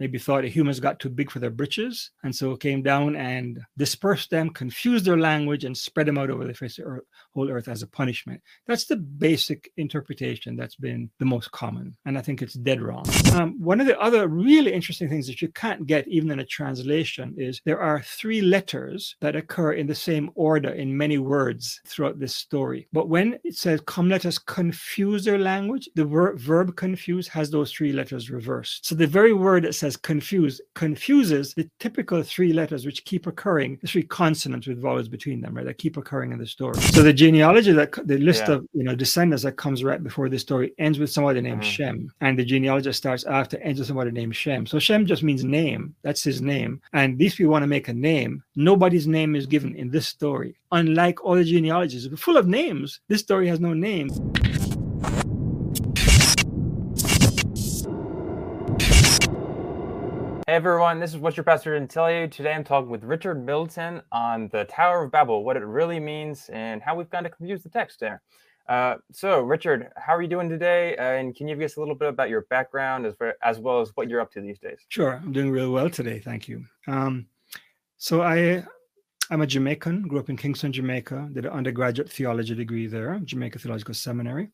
maybe thought humans got too big for their britches, and so came down and dispersed them, confused their language, and spread them out over the face of the whole earth as a punishment. That's the basic interpretation that's been the most common, and I think it's dead wrong. Um, one of the other really interesting things that you can't get even in a translation is there are three letters that occur in the same order in many words throughout this story. But when it says, Come, let us confuse their language, the ver- verb confuse has those three letters reversed. So the very word that says confuse confuses the typical three letters which keep occurring, the three consonants with vowels between them, right? That keep occurring in the story. So the genealogy that the list Yeah. of you know descendants that comes right before the story ends with somebody named Mhm. Shem, and the genealogy starts after ends with somebody named Shem. So Shem just means name. That's his name. And these people want to make a name. Nobody's name is given in this story. Unlike all the genealogies, full of names. This story has no name. Hey everyone, this is what your pastor didn't tell you. Today I'm talking with Richard Middleton on the Tower of Babel, what it really means, and how we've kind of confused the text there. Uh, so, Richard, how are you doing today? Uh, and can you give us a little bit about your background as, as well as what you're up to these days? Sure, I'm doing real well today. Thank you. Um, so I, I'm a Jamaican. Grew up in Kingston, Jamaica. Did an undergraduate theology degree there, Jamaica Theological Seminary.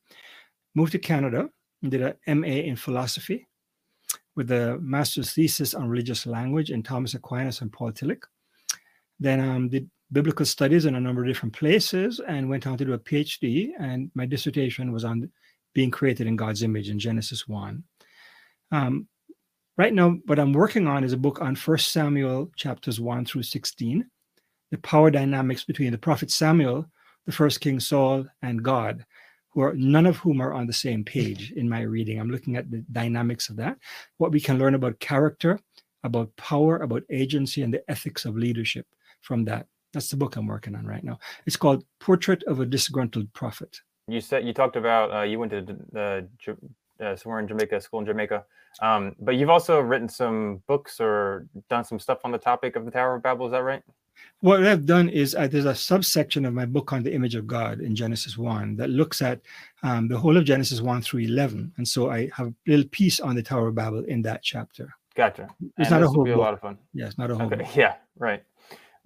Moved to Canada. Did a MA in philosophy, with a master's thesis on religious language in Thomas Aquinas and Paul Tillich. Then um, did biblical studies in a number of different places and went on to do a PhD. And my dissertation was on being created in God's image in Genesis 1. Um, right now, what I'm working on is a book on First Samuel chapters 1 through 16, the power dynamics between the prophet Samuel, the first king Saul, and God, who are none of whom are on the same page in my reading. I'm looking at the dynamics of that, what we can learn about character, about power, about agency, and the ethics of leadership from that. That's the book I'm working on right now. It's called Portrait of a Disgruntled Prophet. You said you talked about uh, you went to the uh, somewhere in Jamaica, school in Jamaica, um, but you've also written some books or done some stuff on the topic of the Tower of Babel. Is that right? What I've done is uh, there's a subsection of my book on the image of God in Genesis 1 that looks at um, the whole of Genesis 1 through 11. And so I have a little piece on the Tower of Babel in that chapter. Gotcha. It's And not a whole be a book. lot of fun. Yeah, it's not a whole Okay. book. Yeah. Right.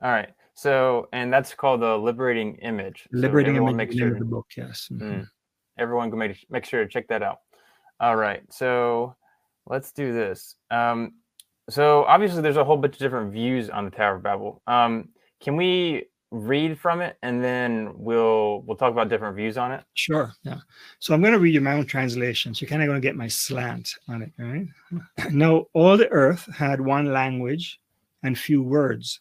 All right. So, and that's called the liberating image. Liberating everyone image make is the name sure of the book, yes. Mhm. Mm. everyone can make make sure to check that out. All right. So let's do this. Um, so obviously, there's a whole bunch of different views on the Tower of Babel. Um, can we read from it and then we'll we'll talk about different views on it? Sure. Yeah. So I'm going to read you my own translation. So you're kind of going to get my slant on it. right? Now, all the earth had one language and few words.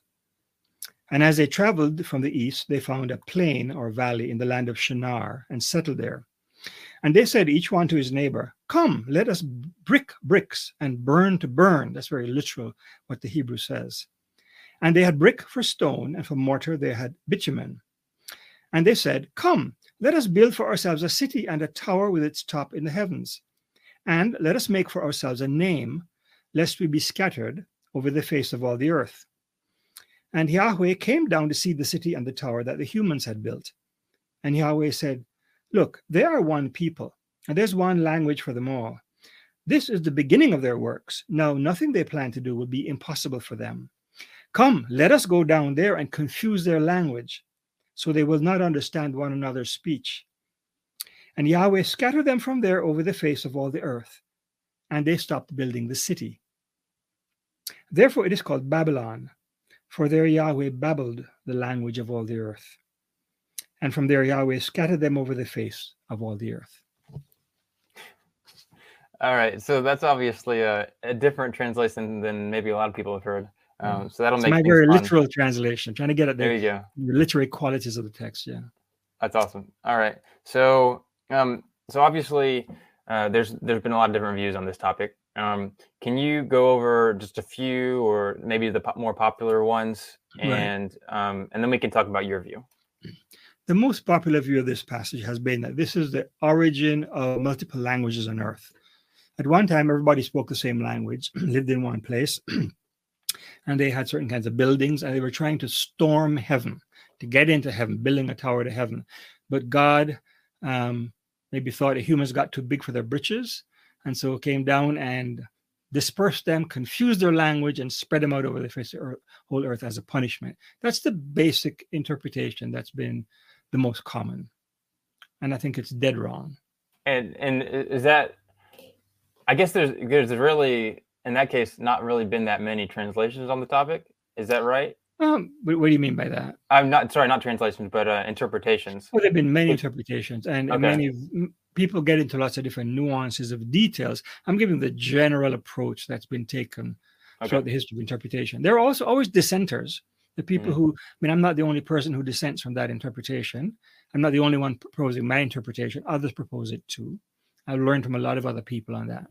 And as they traveled from the east, they found a plain or valley in the land of Shinar and settled there. And they said each one to his neighbor, Come, let us brick bricks and burn to burn. That's very literal what the Hebrew says. And they had brick for stone, and for mortar they had bitumen. And they said, Come, let us build for ourselves a city and a tower with its top in the heavens. And let us make for ourselves a name, lest we be scattered over the face of all the earth. And Yahweh came down to see the city and the tower that the humans had built. And Yahweh said, Look, they are one people, and there's one language for them all. This is the beginning of their works. Now, nothing they plan to do will be impossible for them. Come, let us go down there and confuse their language, so they will not understand one another's speech. And Yahweh scattered them from there over the face of all the earth, and they stopped building the city. Therefore, it is called Babylon, for there Yahweh babbled the language of all the earth. And from there Yahweh scattered them over the face of all the earth. All right. So that's obviously a, a different translation than maybe a lot of people have heard. Um, so that'll It's make my very fun. literal translation, trying to get at There the, you go. the literary qualities of the text. Yeah. That's awesome. All right. So, um, so obviously, uh, there's there's been a lot of different views on this topic. Um, can you go over just a few, or maybe the po- more popular ones, Right. and um, and then we can talk about your view. The most popular view of this passage has been that this is the origin of multiple languages on earth. At one time, everybody spoke the same language, lived in one place, and they had certain kinds of buildings, and they were trying to storm heaven, to get into heaven, building a tower to heaven. But God um, maybe thought humans got too big for their britches, and so came down and dispersed them, confused their language, and spread them out over the face of the whole earth as a punishment. That's the basic interpretation that's been the most common. And I think it's dead wrong. And and is that I guess there's there's really in that case not really been that many translations on the topic. Is that right? Um, what, what do you mean by that? I'm not sorry, not translations, but uh, interpretations. Well, there've been many interpretations, and, Okay. many m- people get into lots of different nuances of details. I'm giving the general approach that's been taken Okay. throughout the history of interpretation. There are also always dissenters. The people Mhm. who, I mean, I'm not the only person who dissents from that interpretation. I'm not the only one proposing my interpretation. Others propose it too. I've learned from a lot of other people on that.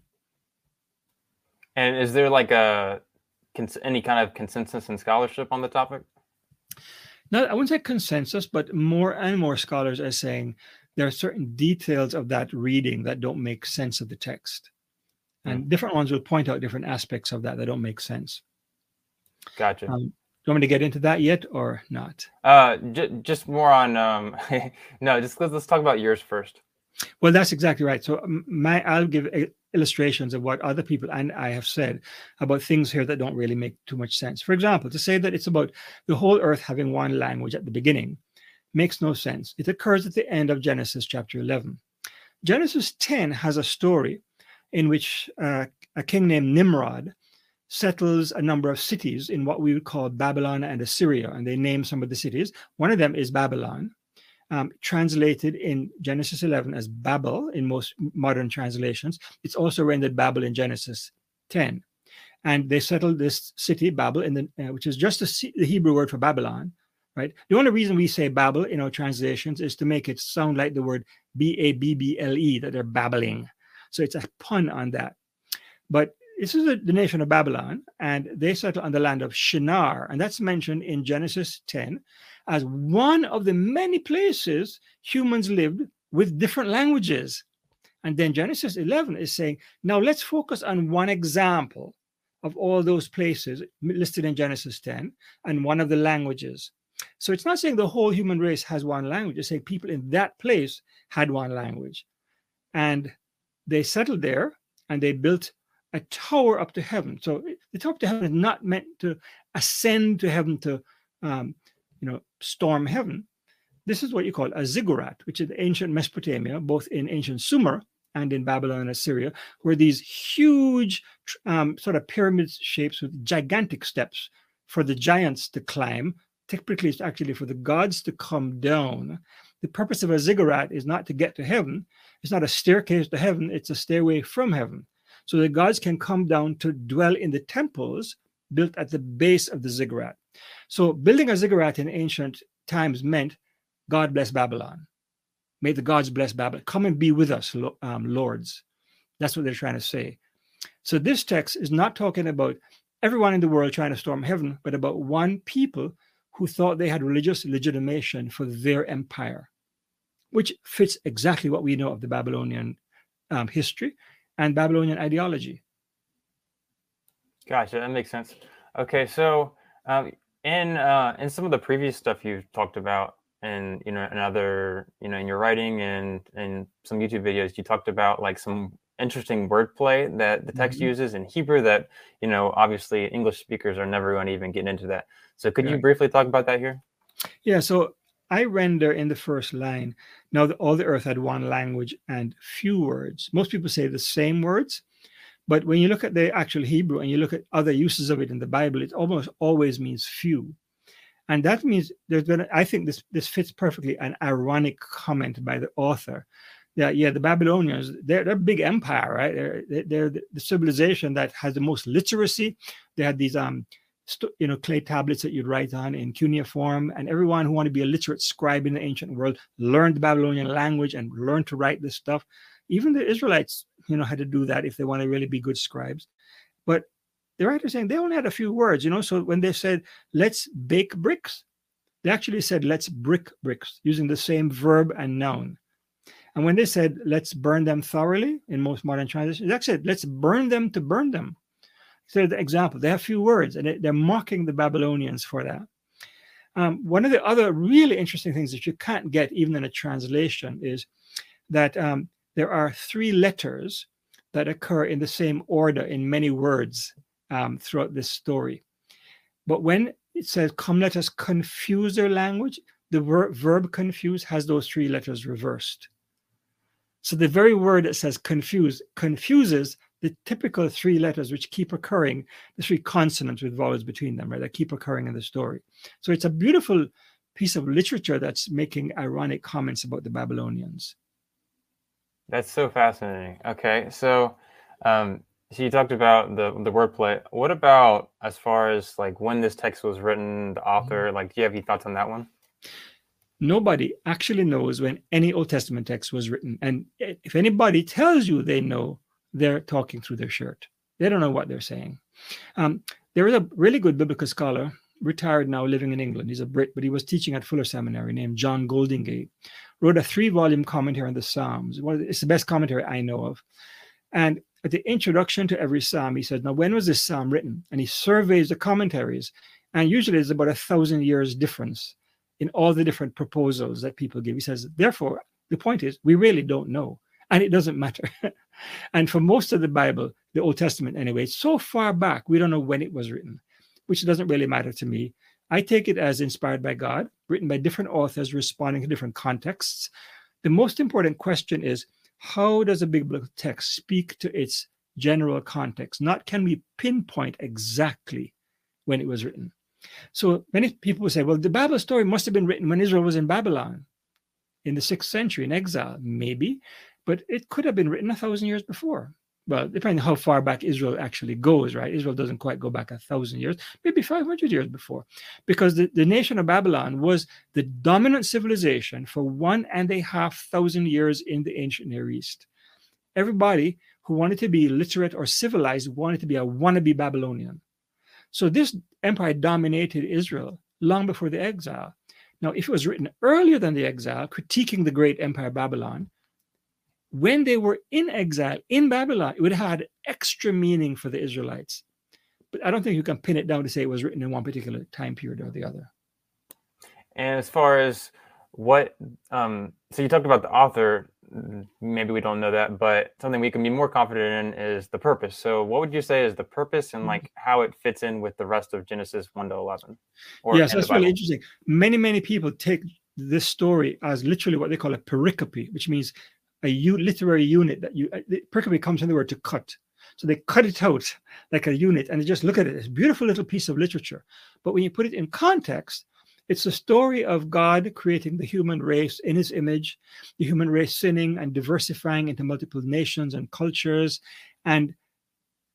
And is there like a cons- any kind of consensus in scholarship on the topic? Not, I wouldn't say consensus, but more and more scholars are saying there are certain details of that reading that don't make sense of the text. And different ones will point out different aspects of that that don't make sense. Gotcha. Um, do you want me to get into that yet or not? Uh, j- just more on um, no, just let's, let's talk about yours first. Well, that's exactly right. So my I'll give illustrations of what other people and I have said about things here that don't really make too much sense. For example, to say that it's about the whole earth having one language at the beginning makes no sense. It occurs at the end of Genesis chapter 11. Genesis 10 has a story in which uh, a king named Nimrod settles a number of cities in what we would call Babylon and Assyria, and they name some of the cities. One of them is Babylon um, translated in Genesis 11 as Babel in most modern translations. It's also rendered Babel in Genesis 10. And they settled this city, Babel, in the, uh, which is just the, the Hebrew word for Babylon, right? The only reason we say Babel in our translations is to make it sound like the word B A B B L E, that they're babbling. So it's a pun on that. But this is the, nation of Babylon, and they settle on the land of Shinar, and that's mentioned in Genesis 10 as one of the many places humans lived with different languages. And then Genesis 11 is saying, now let's focus on one example of all those places listed in Genesis 10 and one of the languages. So it's not saying the whole human race has one language, it's saying people in that place had one language. And they settled there and they built a tower up to heaven. So the tower up to heaven is not meant to ascend to heaven to um, you know, storm heaven. This is what you call a ziggurat, which is ancient Mesopotamia, both in ancient Sumer and in Babylon and Assyria, were these huge um, sort of pyramid shapes with gigantic steps for the giants to climb. Typically, it's actually for the gods to come down. The purpose of a ziggurat is not to get to heaven. It's not a staircase to heaven. It's a stairway from heaven. So the gods can come down to dwell in the temples built at the base of the ziggurat. So building a ziggurat in ancient times meant God bless Babylon. May the gods bless Babylon. Come and be with us, um, lords. That's what they're trying to say. So this text is not talking about everyone in the world trying to storm heaven, but about one people who thought they had religious legitimation for their empire, which fits exactly what we know of the Babylonian um, history and Babylonian ideology. Gotcha, that makes sense. Okay, so um, in uh, in some of the previous stuff you've talked about, and you know, in other, you know, in your writing and and some YouTube videos, you talked about like some interesting wordplay that the text Mhm. uses in Hebrew that you know, obviously English speakers are never going to even get into that. So could you briefly talk about that here? Yeah, so I render in the first line. Now that all the earth had one language and few words. Most people say the same words, but when you look at the actual Hebrew and you look at other uses of it in the Bible, it almost always means few. And that means there's been, I think this this fits perfectly an ironic comment by the author. yeah, the Babylonians, they're, they're a big empire, right? They're, they're- the civilization that has the most literacy. They had these um you know clay tablets that you'd write on in cuneiform and everyone who wanted to be a literate scribe in the ancient world learned the babylonian language and learned to write this stuff. Even the israelites you know had to do that if they want to really be good scribes. But the writer saying they only had a few words you know so when they said let's bake bricks they actually said let's brick bricks using the same verb and noun. And when they said let's burn them thoroughly in most modern translations they said let's burn them to burn them so the example, they have few words, and they- they're mocking the Babylonians for that. Um, one of the other really interesting things that you can't get even in a translation is that um, there are three letters that occur in the same order in many words um, throughout this story. But when it says, Come, let us confuse their language, the ver- verb confuse has those three letters reversed. So the very word that says confuse confuses the typical three letters which keep occurring, the three consonants with vowels between them, right, that keep occurring in the story. So it's a beautiful piece of literature that's making ironic comments about the Babylonians. That's so fascinating. Okay, so um, so you talked about the the wordplay. What about as far as like when this text was written, the author? Mm-hmm. Like, do you have any thoughts on that one? Nobody actually knows when any Old Testament text was written, and if anybody tells you they know, they're talking through their shirt. They don't know what they're saying. Um, there is a really good biblical scholar, retired now, living in England. He's a Brit, but he was teaching at Fuller Seminary, named John Goldingay. Wrote a three-volume commentary on the Psalms. It's the best commentary I know of, and at the introduction to every psalm, he says, Now, when was this psalm written? And he surveys the commentaries. And usually there's about a thousand years difference in all the different proposals that people give. He says, Therefore, the point is, we really don't know. And it doesn't matter. and for most of the Bible, the Old Testament anyway, so far back, we don't know when it was written, which doesn't really matter to me. I take it as inspired by God, written by different authors responding to different contexts. The most important question is, how does a biblical text speak to its general context? Not can we pinpoint exactly when it was written. So many people say, well, the Bible story must have been written when Israel was in Babylon in the sixth century in exile. Maybe, but it could have been written a thousand years before well, depending on how far back Israel actually goes, right? Israel doesn't quite go back a thousand years, maybe 500 years before, because the, the nation of Babylon was the dominant civilization for one and a half thousand years in the ancient Near East. Everybody who wanted to be literate or civilized wanted to be a wannabe Babylonian. So this empire dominated Israel long before the exile. Now, if it was written earlier than the exile, critiquing the great empire Babylon, when they were in exile in Babylon, it would have had extra meaning for the Israelites. But I don't think you can pin it down to say it was written in one particular time period or the other. And as far as what, um, so you talked about the author, maybe we don't know that, but something we can be more confident in is the purpose. So, what would you say is the purpose and mm-hmm. like how it fits in with the rest of Genesis 1 to 11? yes, that's really interesting. Many, many people take this story as literally what they call a pericope, which means a literary unit that you uh, pericope comes from the word to cut. So they cut it out like a unit and they just look at it. It's a beautiful little piece of literature. But when you put it in context, it's the story of God creating the human race in his image, the human race sinning and diversifying into multiple nations and cultures. And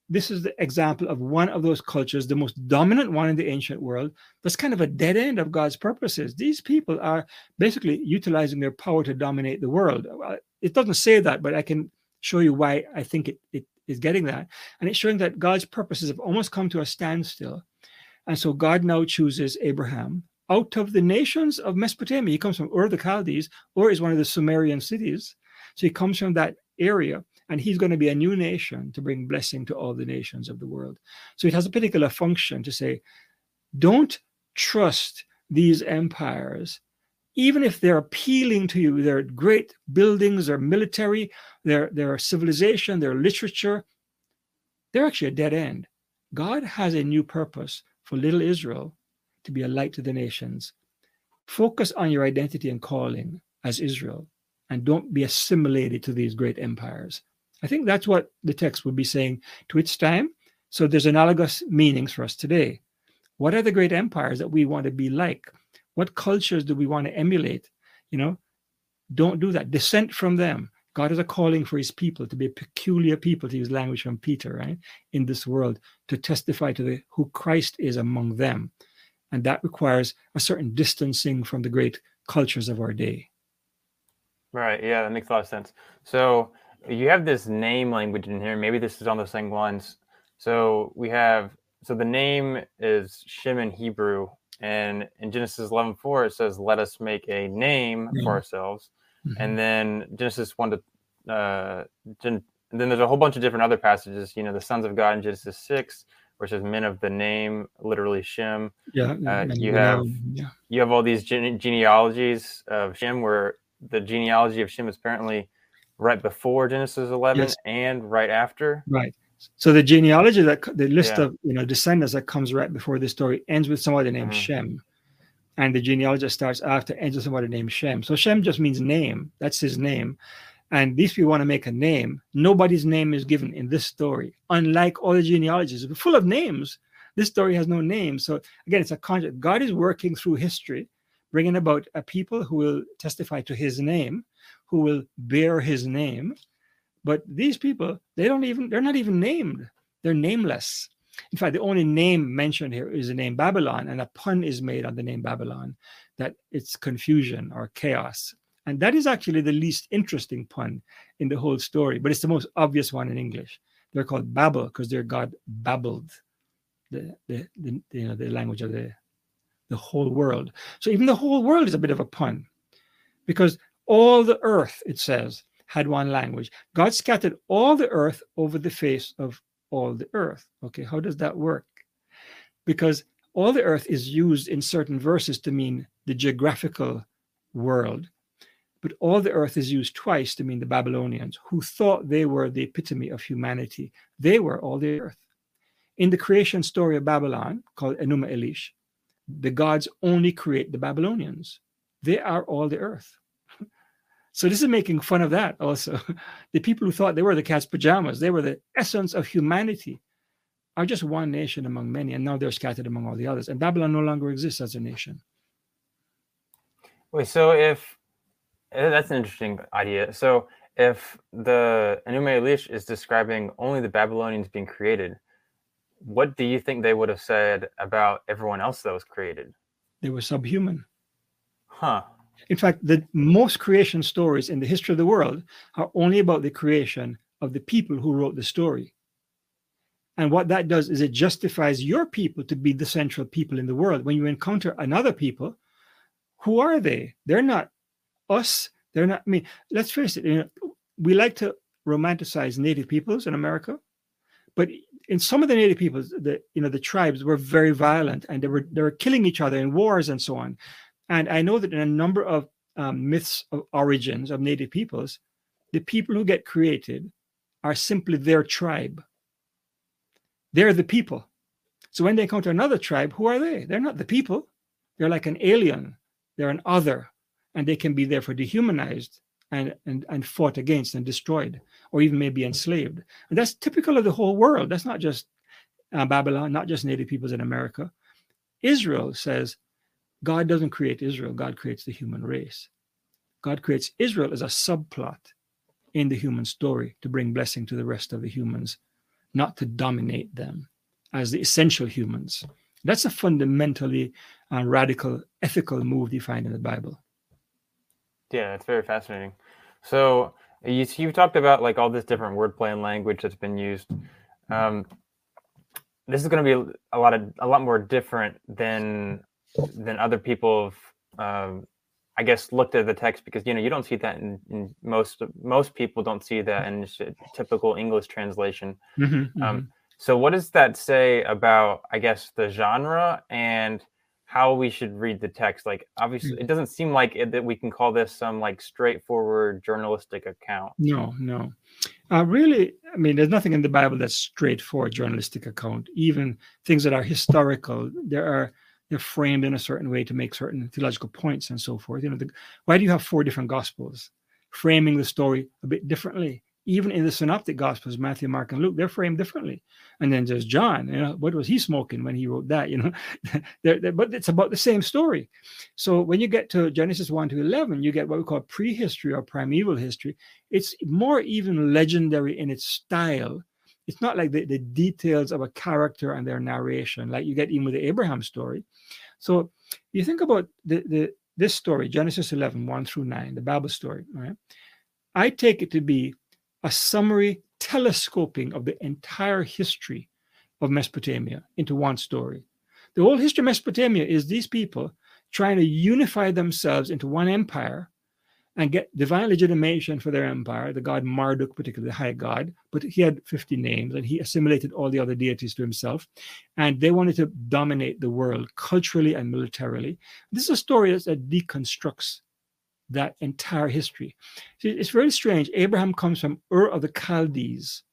this is the example of one of those cultures, the most dominant one in the ancient world, that's kind of a dead end of God's purposes. These people are basically utilizing their power to dominate the world. It doesn't say that, but I can show you why I think it, it is getting that. And it's showing that God's purposes have almost come to a standstill. And so God now chooses Abraham out of the nations of Mesopotamia. He comes from Ur the Chaldees, Ur is one of the Sumerian cities. So he comes from that area and he's going to be a new nation to bring blessing to all the nations of the world. So it has a particular function to say, don't trust these empires, even if they're appealing to you. They're great buildings, they're military, they're, they're civilization, they're literature. They're actually a dead end. God has a new purpose for little Israel to be a light to the nations. Focus on your identity and calling as Israel and don't be assimilated to these great empires. I think that's what the text would be saying to its time. So there's analogous meanings for us today. What are the great empires that we want to be like? What cultures do we want to emulate? You know, don't do that. Dissent from them. God is a calling for his people to be a peculiar people, to use language from Peter, right? In this world, to testify to the, who Christ is among them. And that requires a certain distancing from the great cultures of our day. Right. Yeah, that makes a lot of sense. So you have this name language in here. Maybe this is on the same lines. So we have so the name is Shem in Hebrew, and in Genesis 11:4 it says, "Let us make a name mm-hmm. for ourselves," mm-hmm. and then Genesis one to uh, Gen- then there's a whole bunch of different other passages. You know, the sons of God in Genesis six, where it says men of the name, literally Shem. Yeah. Uh, you have yeah. you have all these gene- genealogies of Shem, where the genealogy of Shem is apparently right before Genesis 11 yes. and right after. Right. So the genealogy that the list yeah. of you know descendants that comes right before the story ends with somebody named mm-hmm. Shem, and the genealogy starts after ends with somebody named Shem. So Shem just means name. That's his name. And these people want to make a name. Nobody's name is given in this story. Unlike all the genealogies, full of names, this story has no name. So again, it's a concept. God is working through history, bringing about a people who will testify to His name, who will bear His name. But these people, they don't even, they're not even named. They're nameless. In fact, the only name mentioned here is the name Babylon, and a pun is made on the name Babylon that it's confusion or chaos. And that is actually the least interesting pun in the whole story, but it's the most obvious one in English. They're called Babel because their God babbled the, the, the, you know, the language of the, the whole world. So even the whole world is a bit of a pun because all the earth, it says, had one language. God scattered all the earth over the face of all the earth. Okay, how does that work? Because all the earth is used in certain verses to mean the geographical world but all the earth is used twice to mean the Babylonians, who thought they were the epitome of humanity. They were all the earth. In the creation story of Babylon, called Enuma Elish, the gods only create the Babylonians. They are all the earth. So this is making fun of that also. the people who thought they were the cat's pajamas, they were the essence of humanity, are just one nation among many, and now they're scattered among all the others. And Babylon no longer exists as a nation. Wait, so if Eh, that's an interesting idea. So if the Enuma Elish is describing only the Babylonians being created, what do you think they would have said about everyone else that was created? They were subhuman. Huh. In fact, the most creation stories in the history of the world are only about the creation of the people who wrote the story. And what that does is it justifies your people to be the central people in the world. When you encounter another people, who are they? They're not us, they're not. I mean, let's face it. You know, we like to romanticize Native peoples in America, but in some of the Native peoples, the you know the tribes were very violent and they were they were killing each other in wars and so on. And I know that in a number of um, myths of origins of Native peoples, the people who get created are simply their tribe. They're the people. So when they encounter another tribe, who are they? They're not the people. They're like an alien. They're an other and they can be therefore dehumanized and, and, and fought against and destroyed, or even maybe enslaved. And that's typical of the whole world. That's not just uh, Babylon, not just native peoples in America. Israel says God doesn't create Israel, God creates the human race. God creates Israel as a subplot in the human story to bring blessing to the rest of the humans, not to dominate them as the essential humans. That's a fundamentally uh, radical ethical move you find in the Bible. Yeah, it's very fascinating. So you you've talked about like all this different wordplay and language that's been used. Um, this is going to be a lot of a lot more different than than other people have, um, I guess, looked at the text because you know you don't see that in, in most most people don't see that in typical English translation. Mm-hmm, um, mm-hmm. So what does that say about I guess the genre and how we should read the text like obviously mm. it doesn't seem like it, that we can call this some like straightforward journalistic account no no uh, really i mean there's nothing in the bible that's straightforward journalistic account even things that are historical there are they're framed in a certain way to make certain theological points and so forth. You know the, why do you have four different gospels? Framing the story a bit differently. Even in the synoptic gospels matthew mark and luke they're framed differently. And then there's john you know what was he smoking when he wrote that you know? They're, they're, but it's about the same story. So when you get to genesis 1 to 11 you get what we call prehistory or primeval history. It's more even legendary in its style it's not like the, the details of a character and their narration like you get even with the abraham story so you think about the, the this story genesis 11 1 through 9 the bible story right i take it to be a summary telescoping of the entire history of Mesopotamia into one story. The whole history of Mesopotamia is these people trying to unify themselves into one empire and get divine legitimation for their empire, the god Marduk, particularly the high god, but he had 50 names and he assimilated all the other deities to himself. And they wanted to dominate the world culturally and militarily. This is a story that deconstructs that entire history. It's very strange. Abraham comes from Ur of the Chaldees.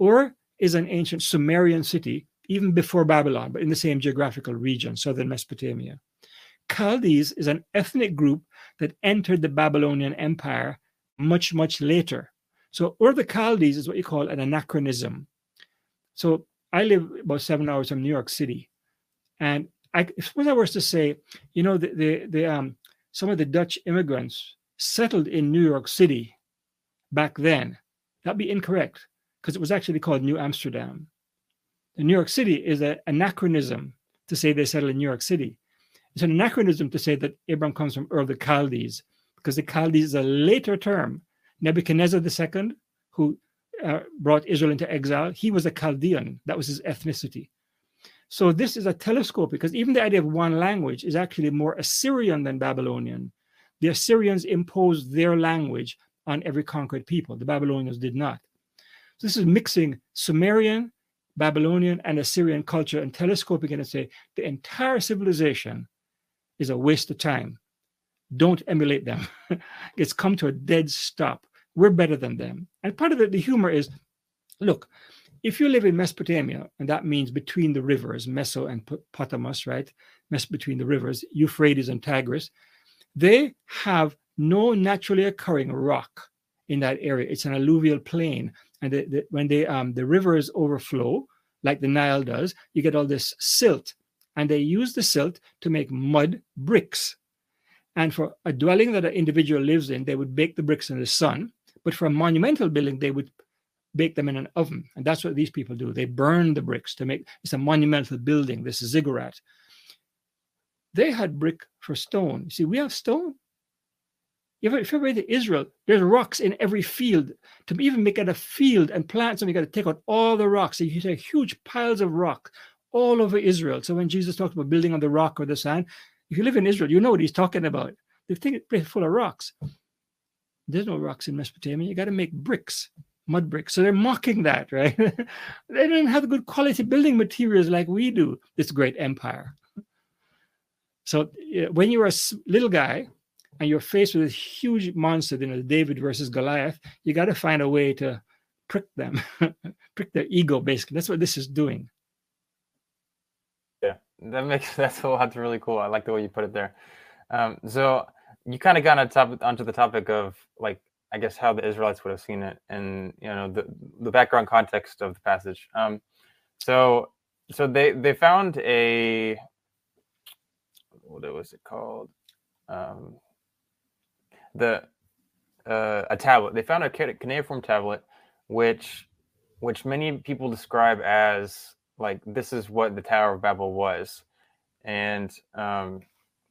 Ur is an ancient Sumerian city, even before Babylon, but in the same geographical region, southern Mesopotamia. Chaldees is an ethnic group that entered the Babylonian Empire much, much later. So Ur the Chaldees is what you call an anachronism. So I live about seven hours from New York City. And I suppose I was to say, you know, the, the, the um, some of the Dutch immigrants settled in New York City back then. That'd be incorrect because it was actually called New Amsterdam. The New York City is an anachronism to say they settled in New York City. It's an anachronism to say that Abraham comes from Ur of the Chaldees because the Chaldees is a later term. Nebuchadnezzar II, who uh, brought Israel into exile, he was a Chaldean. That was his ethnicity. So this is a telescope because even the idea of one language is actually more Assyrian than Babylonian. The Assyrians imposed their language on every conquered people. The Babylonians did not. So this is mixing Sumerian, Babylonian, and Assyrian culture and telescoping it and say the entire civilization is a waste of time. Don't emulate them. it's come to a dead stop. We're better than them. And part of it, the humor is look, if you live in Mesopotamia, and that means between the rivers, Meso and Potamus, right? Mess between the rivers, Euphrates and Tigris, they have no naturally occurring rock in that area. It's an alluvial plain. And the, the, when they, um, the rivers overflow, like the Nile does, you get all this silt. And they use the silt to make mud bricks. And for a dwelling that an individual lives in, they would bake the bricks in the sun. But for a monumental building, they would bake them in an oven. And that's what these people do. They burn the bricks to make it's a monumental building, this ziggurat. They had brick for stone. You see, we have stone. If you ever been to Israel, there's rocks in every field. To even make it a field and plant something, you got to take out all the rocks. So you see huge piles of rock all over Israel. So when Jesus talks about building on the rock or the sand, if you live in Israel, you know what he's talking about. They think it's full of rocks. There's no rocks in Mesopotamia. You got to make bricks mud bricks. So they're mocking that, right? they don't have good quality building materials like we do, this great empire. So when you're a little guy and you're faced with a huge monster, you know, David versus Goliath, you got to find a way to prick them, prick their ego, basically. That's what this is doing. That makes that's a lot really cool. I like the way you put it there. Um, so you kind of got on top onto the topic of like I guess how the Israelites would have seen it, and you know the the background context of the passage. Um, so so they they found a what was it called? Um, the uh, a tablet. They found a cuneiform tablet, which which many people describe as like this is what the Tower of Babel was, and um,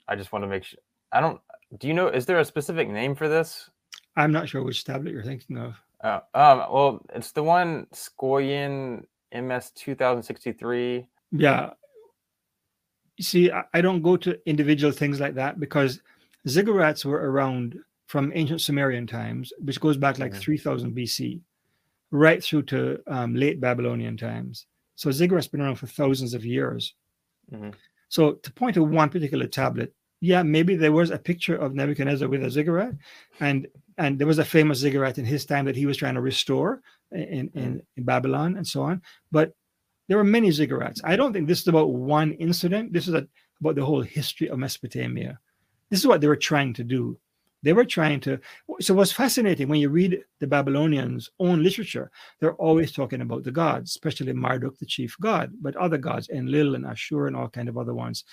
I just want to make sure. I don't. Do you know? Is there a specific name for this? I'm not sure which tablet you're thinking of. Oh, um, well, it's the one Schøyen MS 2063. Yeah. You see, I don't go to individual things like that because ziggurats were around from ancient Sumerian times, which goes back like mm-hmm. 3000 BC, right through to um, late Babylonian times. So ziggurat's been around for thousands of years. Mm-hmm. So to point to one particular tablet, yeah, maybe there was a picture of Nebuchadnezzar with a ziggurat, and and there was a famous ziggurat in his time that he was trying to restore in, in, in Babylon and so on. But there were many ziggurats. I don't think this is about one incident. This is a, about the whole history of Mesopotamia. This is what they were trying to do. They were trying to. So what's fascinating when you read the Babylonians' own literature, they're always talking about the gods, especially Marduk, the chief god, but other gods, Enlil and Ashur and all kind of other ones.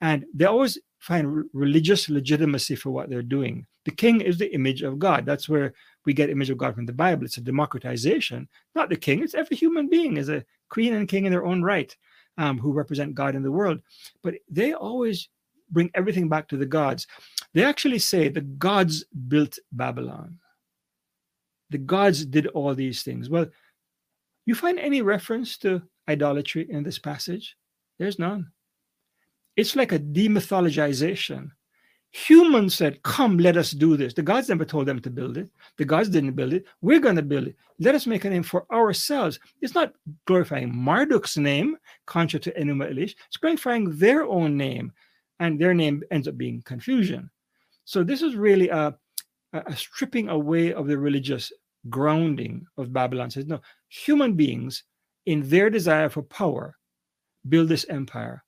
And they always find religious legitimacy for what they're doing. The king is the image of God. That's where we get image of God from the Bible. It's a democratization, not the king. It's every human being is a queen and king in their own right, um, who represent God in the world. But they always bring everything back to the gods. They actually say the gods built Babylon. The gods did all these things. Well, you find any reference to idolatry in this passage? There's none. It's like a demythologization. Humans said, Come, let us do this. The gods never told them to build it. The gods didn't build it. We're going to build it. Let us make a name for ourselves. It's not glorifying Marduk's name, contrary to Enuma Elish. It's glorifying their own name. And their name ends up being confusion. So this is really a, a stripping away of the religious grounding of Babylon. Says no, human beings in their desire for power build this empire.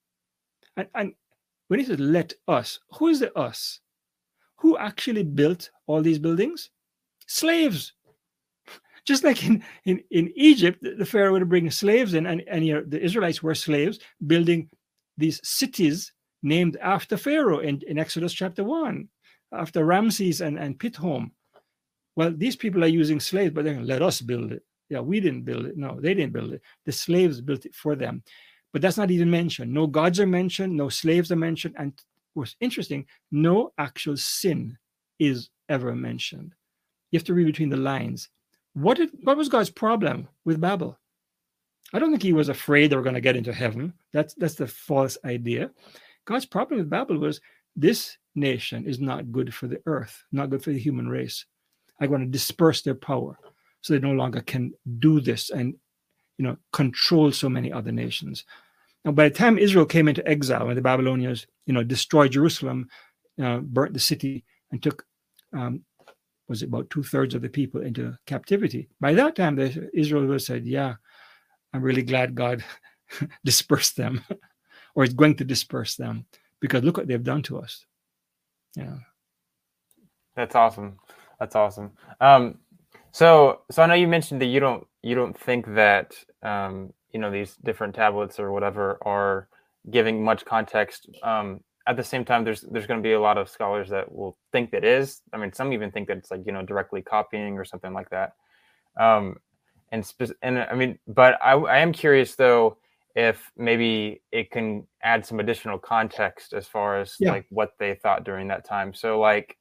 And, and when he says let us, who is the us? Who actually built all these buildings? Slaves. Just like in, in, in Egypt, the Pharaoh would bring slaves in, and, and you know, the Israelites were slaves building these cities named after Pharaoh in, in Exodus chapter 1, after Ramses and, and Pithom. Well, these people are using slaves, but they're let us build it. Yeah, we didn't build it. No, they didn't build it. The slaves built it for them. But that's not even mentioned. No gods are mentioned, no slaves are mentioned. And what's interesting, no actual sin is ever mentioned. You have to read between the lines. What did what was God's problem with Babel? I don't think he was afraid they were going to get into heaven. That's that's the false idea. God's problem with Babel was this nation is not good for the earth, not good for the human race. I want to disperse their power so they no longer can do this and you know control so many other nations. Now, by the time Israel came into exile, when the Babylonians you know destroyed Jerusalem, uh, burnt the city, and took um, was it about two thirds of the people into captivity. By that time, the, Israel said, "Yeah, I'm really glad God dispersed them, or is going to disperse them, because look what they've done to us." Yeah, that's awesome. That's awesome. Um, so, so I know you mentioned that you don't you don't think that um, you know these different tablets or whatever are giving much context. Um, at the same time, there's there's going to be a lot of scholars that will think that is. I mean, some even think that it's like you know directly copying or something like that. Um, and spe- and I mean, but I, I am curious though if maybe it can add some additional context as far as yeah. like what they thought during that time. So like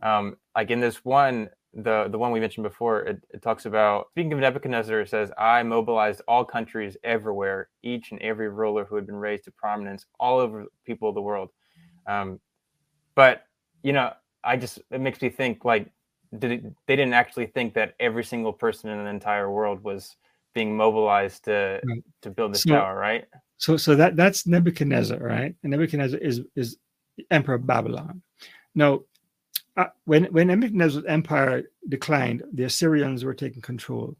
um, like in this one, the the one we mentioned before, it, it talks about speaking of Nebuchadnezzar, it says, "I mobilized all countries everywhere, each and every ruler who had been raised to prominence all over people of the world." Um, but you know, I just it makes me think like, did it, they didn't actually think that every single person in the entire world was being mobilized to right. to build this so, tower, right? So so that that's Nebuchadnezzar, right? And Nebuchadnezzar is is emperor of Babylon. Now uh, when when Nebuchadnezzar's empire declined, the Assyrians were taking control,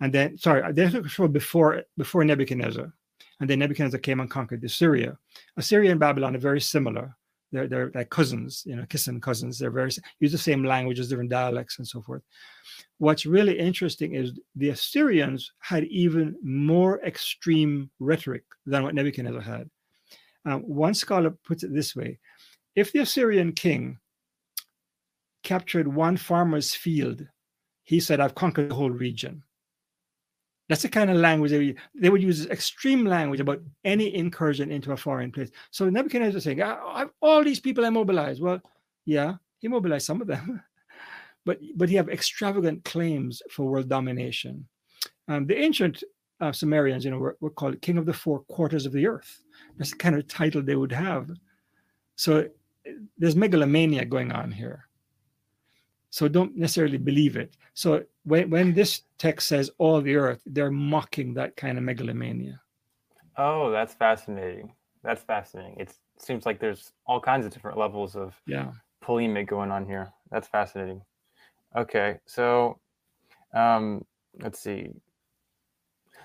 and then sorry, they took control before before Nebuchadnezzar, and then Nebuchadnezzar came and conquered Assyria. Assyria and Babylon are very similar. They're they're like cousins, you know, kissing cousins. They're very use the same languages, different dialects, and so forth. What's really interesting is the Assyrians had even more extreme rhetoric than what Nebuchadnezzar had. Um, one scholar puts it this way: if the Assyrian king captured one farmer's field, he said, I've conquered the whole region. That's the kind of language they, they would use extreme language about any incursion into a foreign place. So Nebuchadnezzar was saying, all these people I mobilized. Well, yeah, he mobilized some of them, but but he have extravagant claims for world domination. Um, the ancient uh, Sumerians, you know, were, were called king of the four quarters of the earth. That's the kind of title they would have. So there's megalomania going on here. So don't necessarily believe it. So when, when this text says all the earth, they're mocking that kind of megalomania. Oh, that's fascinating. That's fascinating. It seems like there's all kinds of different levels of yeah polemic going on here. That's fascinating. Okay, so um, let's see.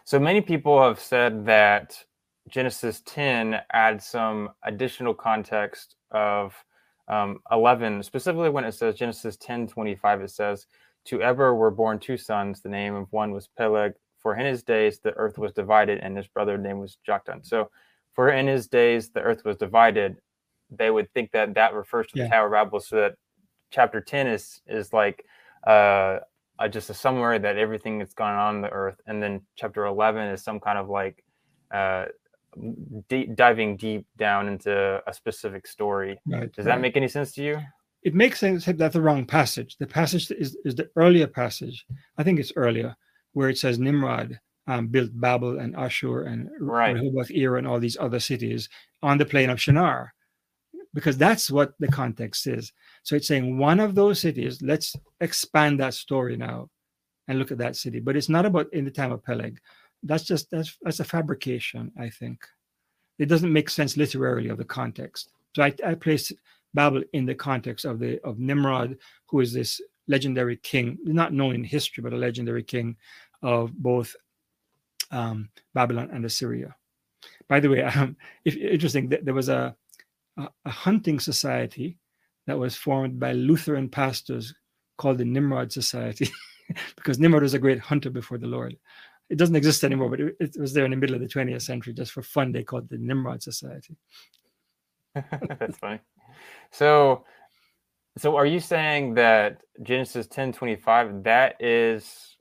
So many people have said that Genesis 10 adds some additional context of um, 11, specifically when it says Genesis 10 25, it says, To Eber were born two sons. The name of one was Peleg. For in his days the earth was divided, and his brother name was Joktan. So, for in his days the earth was divided, they would think that that refers to yeah. the Tower of Babel. So that chapter 10 is is like uh, uh, just a summary that everything that's gone on the earth, and then chapter 11 is some kind of like uh, deep, diving deep down into a specific story. Right, Does right. that make any sense to you? It makes sense. That's the wrong passage. The passage is, is the earlier passage. I think it's earlier, where it says Nimrod um, built Babel and Ashur and right. Rehoboth, Ir, and all these other cities on the plain of Shinar, because that's what the context is. So it's saying one of those cities. Let's expand that story now, and look at that city. But it's not about in the time of Peleg that's just that's that's a fabrication i think it doesn't make sense literally of the context so i, I place Babel in the context of the of Nimrod, who is this legendary king, not known in history, but a legendary king of both um, Babylon and Assyria. By the way, um, if, interesting, there was a, a, a hunting society that was formed by Lutheran pastors called the Nimrod Society, because Nimrod was a great hunter before the Lord. It doesn't exist anymore, but it, it, was there in the middle of the 20th century just for fun. They called it the Nimrod Society. That's funny. So, so are you saying that Genesis 10 25, that is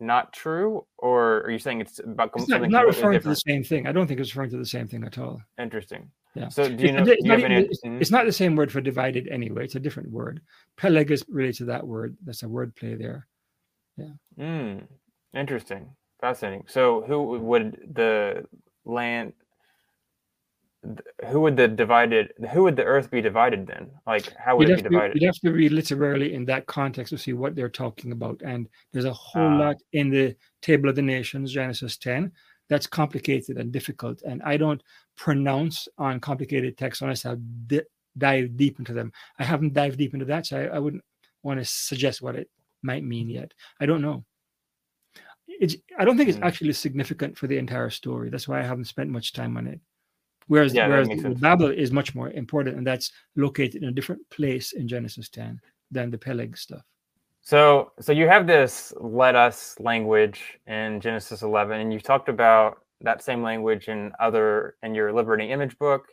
not true? Or are you saying it's about completely? it's not, not referring different? to the same thing? I don't think it's referring to the same thing at all. Interesting. Yeah. So do you know? It's, do you not, any, it's, not the same word for divided anyway. It's a different word. Peleg is related to that word. That's a word play there. Yeah. Mm, interesting. Fascinating. So who would the land? Who would the divided? Who would the earth be divided then? Like how would you'd it be divided? To, you'd have to read literally in that context to see what they're talking about. And there's a whole uh, lot in the Table of the Nations, Genesis 10, that's complicated and difficult. And I don't pronounce on complicated texts unless I di- dive deep into them. I haven't dived deep into that, so I, I wouldn't want to suggest what it might mean yet. I don't know. It's, I don't think it's hmm. actually significant for the entire story. That's why I haven't spent much time on it. Whereas, yeah, whereas Babel is much more important, and that's located in a different place in Genesis 10 than the Peleg stuff. So, so you have this "let us" language in Genesis 11, and you've talked about that same language in other in your liberating image book,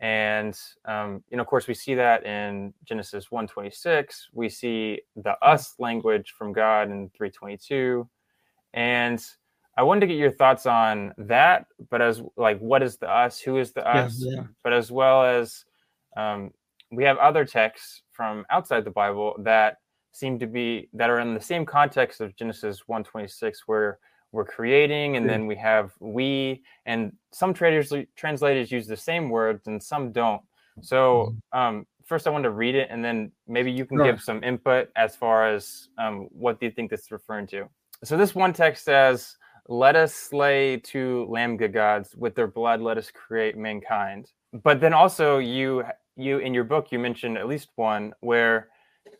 and um, you know, of course, we see that in Genesis 1:26. We see the "us" language from God in 3:22, and I wanted to get your thoughts on that, but as like, what is the "us"? Who is the "us"? Yeah, yeah. But as well as um, we have other texts from outside the Bible that seem to be that are in the same context of Genesis 126 where we're creating and yeah. then we have we and some traders translators use the same words and some don't. So mm-hmm. um, first I want to read it and then maybe you can give some input as far as um, what do you think this is referring to. So this one text says, let us slay two Lamga gods with their blood let us create mankind but then also you you in your book you mentioned at least one where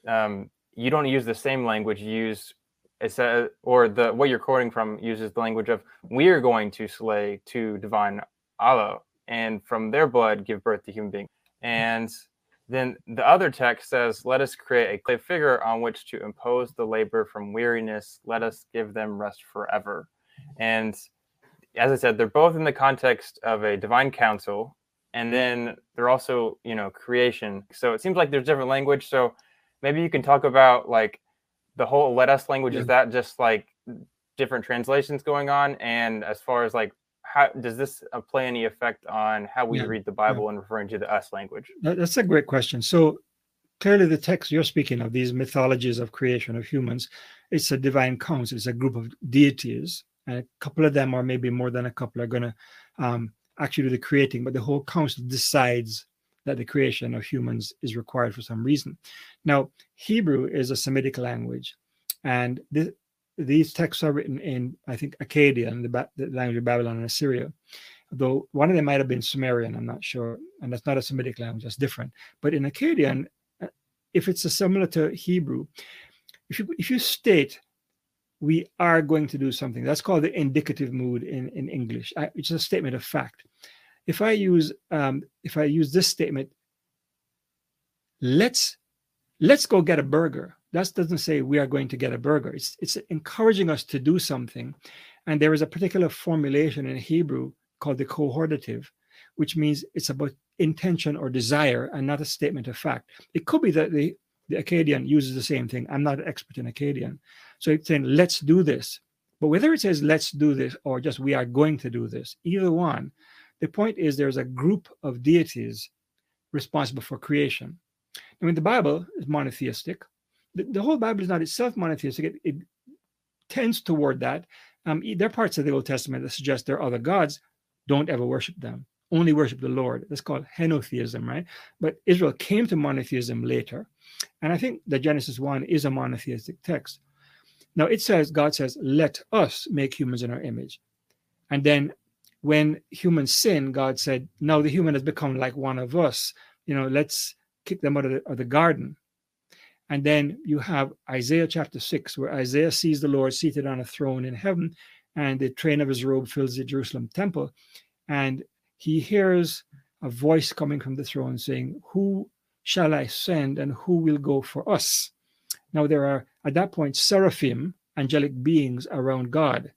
um, you don't use the same language you use it's a, or the what you're quoting from uses the language of we're going to slay two divine Allah and from their blood give birth to human beings. And then the other text says, Let us create a clay figure on which to impose the labor from weariness. Let us give them rest forever. And as I said, they're both in the context of a divine council. And then they're also, you know, creation. So it seems like there's different language. So maybe you can talk about like the whole let us language yeah. is that just like different translations going on and as far as like how does this uh, play any effect on how we yeah. read the bible yeah. and referring to the us language that's a great question so clearly the text you're speaking of these mythologies of creation of humans it's a divine council it's a group of deities and a couple of them or maybe more than a couple are going to um, actually do the creating but the whole council decides that the creation of humans is required for some reason. Now, Hebrew is a Semitic language, and this, these texts are written in, I think, Akkadian, the, the, language of Babylon and Assyria. Though one of them might have been Sumerian, I'm not sure, and that's not a Semitic language, that's different. But in Akkadian, uh, if it's similar to Hebrew, if you if you state we are going to do something, that's called the indicative mood in, in English. It's a statement of fact if I use um, if I use this statement, let's let's go get a burger. That doesn't say we are going to get a burger. It's it's encouraging us to do something, and there is a particular formulation in Hebrew called the cohortative, which means it's about intention or desire and not a statement of fact. It could be that the the Akkadian uses the same thing. I'm not an expert in Akkadian, so it's saying let's do this. But whether it says let's do this or just we are going to do this, either one, the point is there's a group of deities responsible for creation. I mean, the Bible is monotheistic. The, the whole Bible is not itself monotheistic. It, it tends toward that. Um, there are parts of the Old Testament that suggest there are other gods. Don't ever worship them. Only worship the Lord. That's called henotheism, right? But Israel came to monotheism later. And I think that Genesis 1 is a monotheistic text. Now it says, God says, let us make humans in our image. And then when humans sin, God said, "No, the human has become like one of us. You know, let's kick them out of the, of the garden. And then you have Isaiah chapter 6, where Isaiah sees the Lord seated on a throne in heaven, and the train of his robe fills the Jerusalem temple. And he hears a voice coming from the throne saying, Who shall I send, and who will go for us? Now, there are at that point seraphim, angelic beings around God.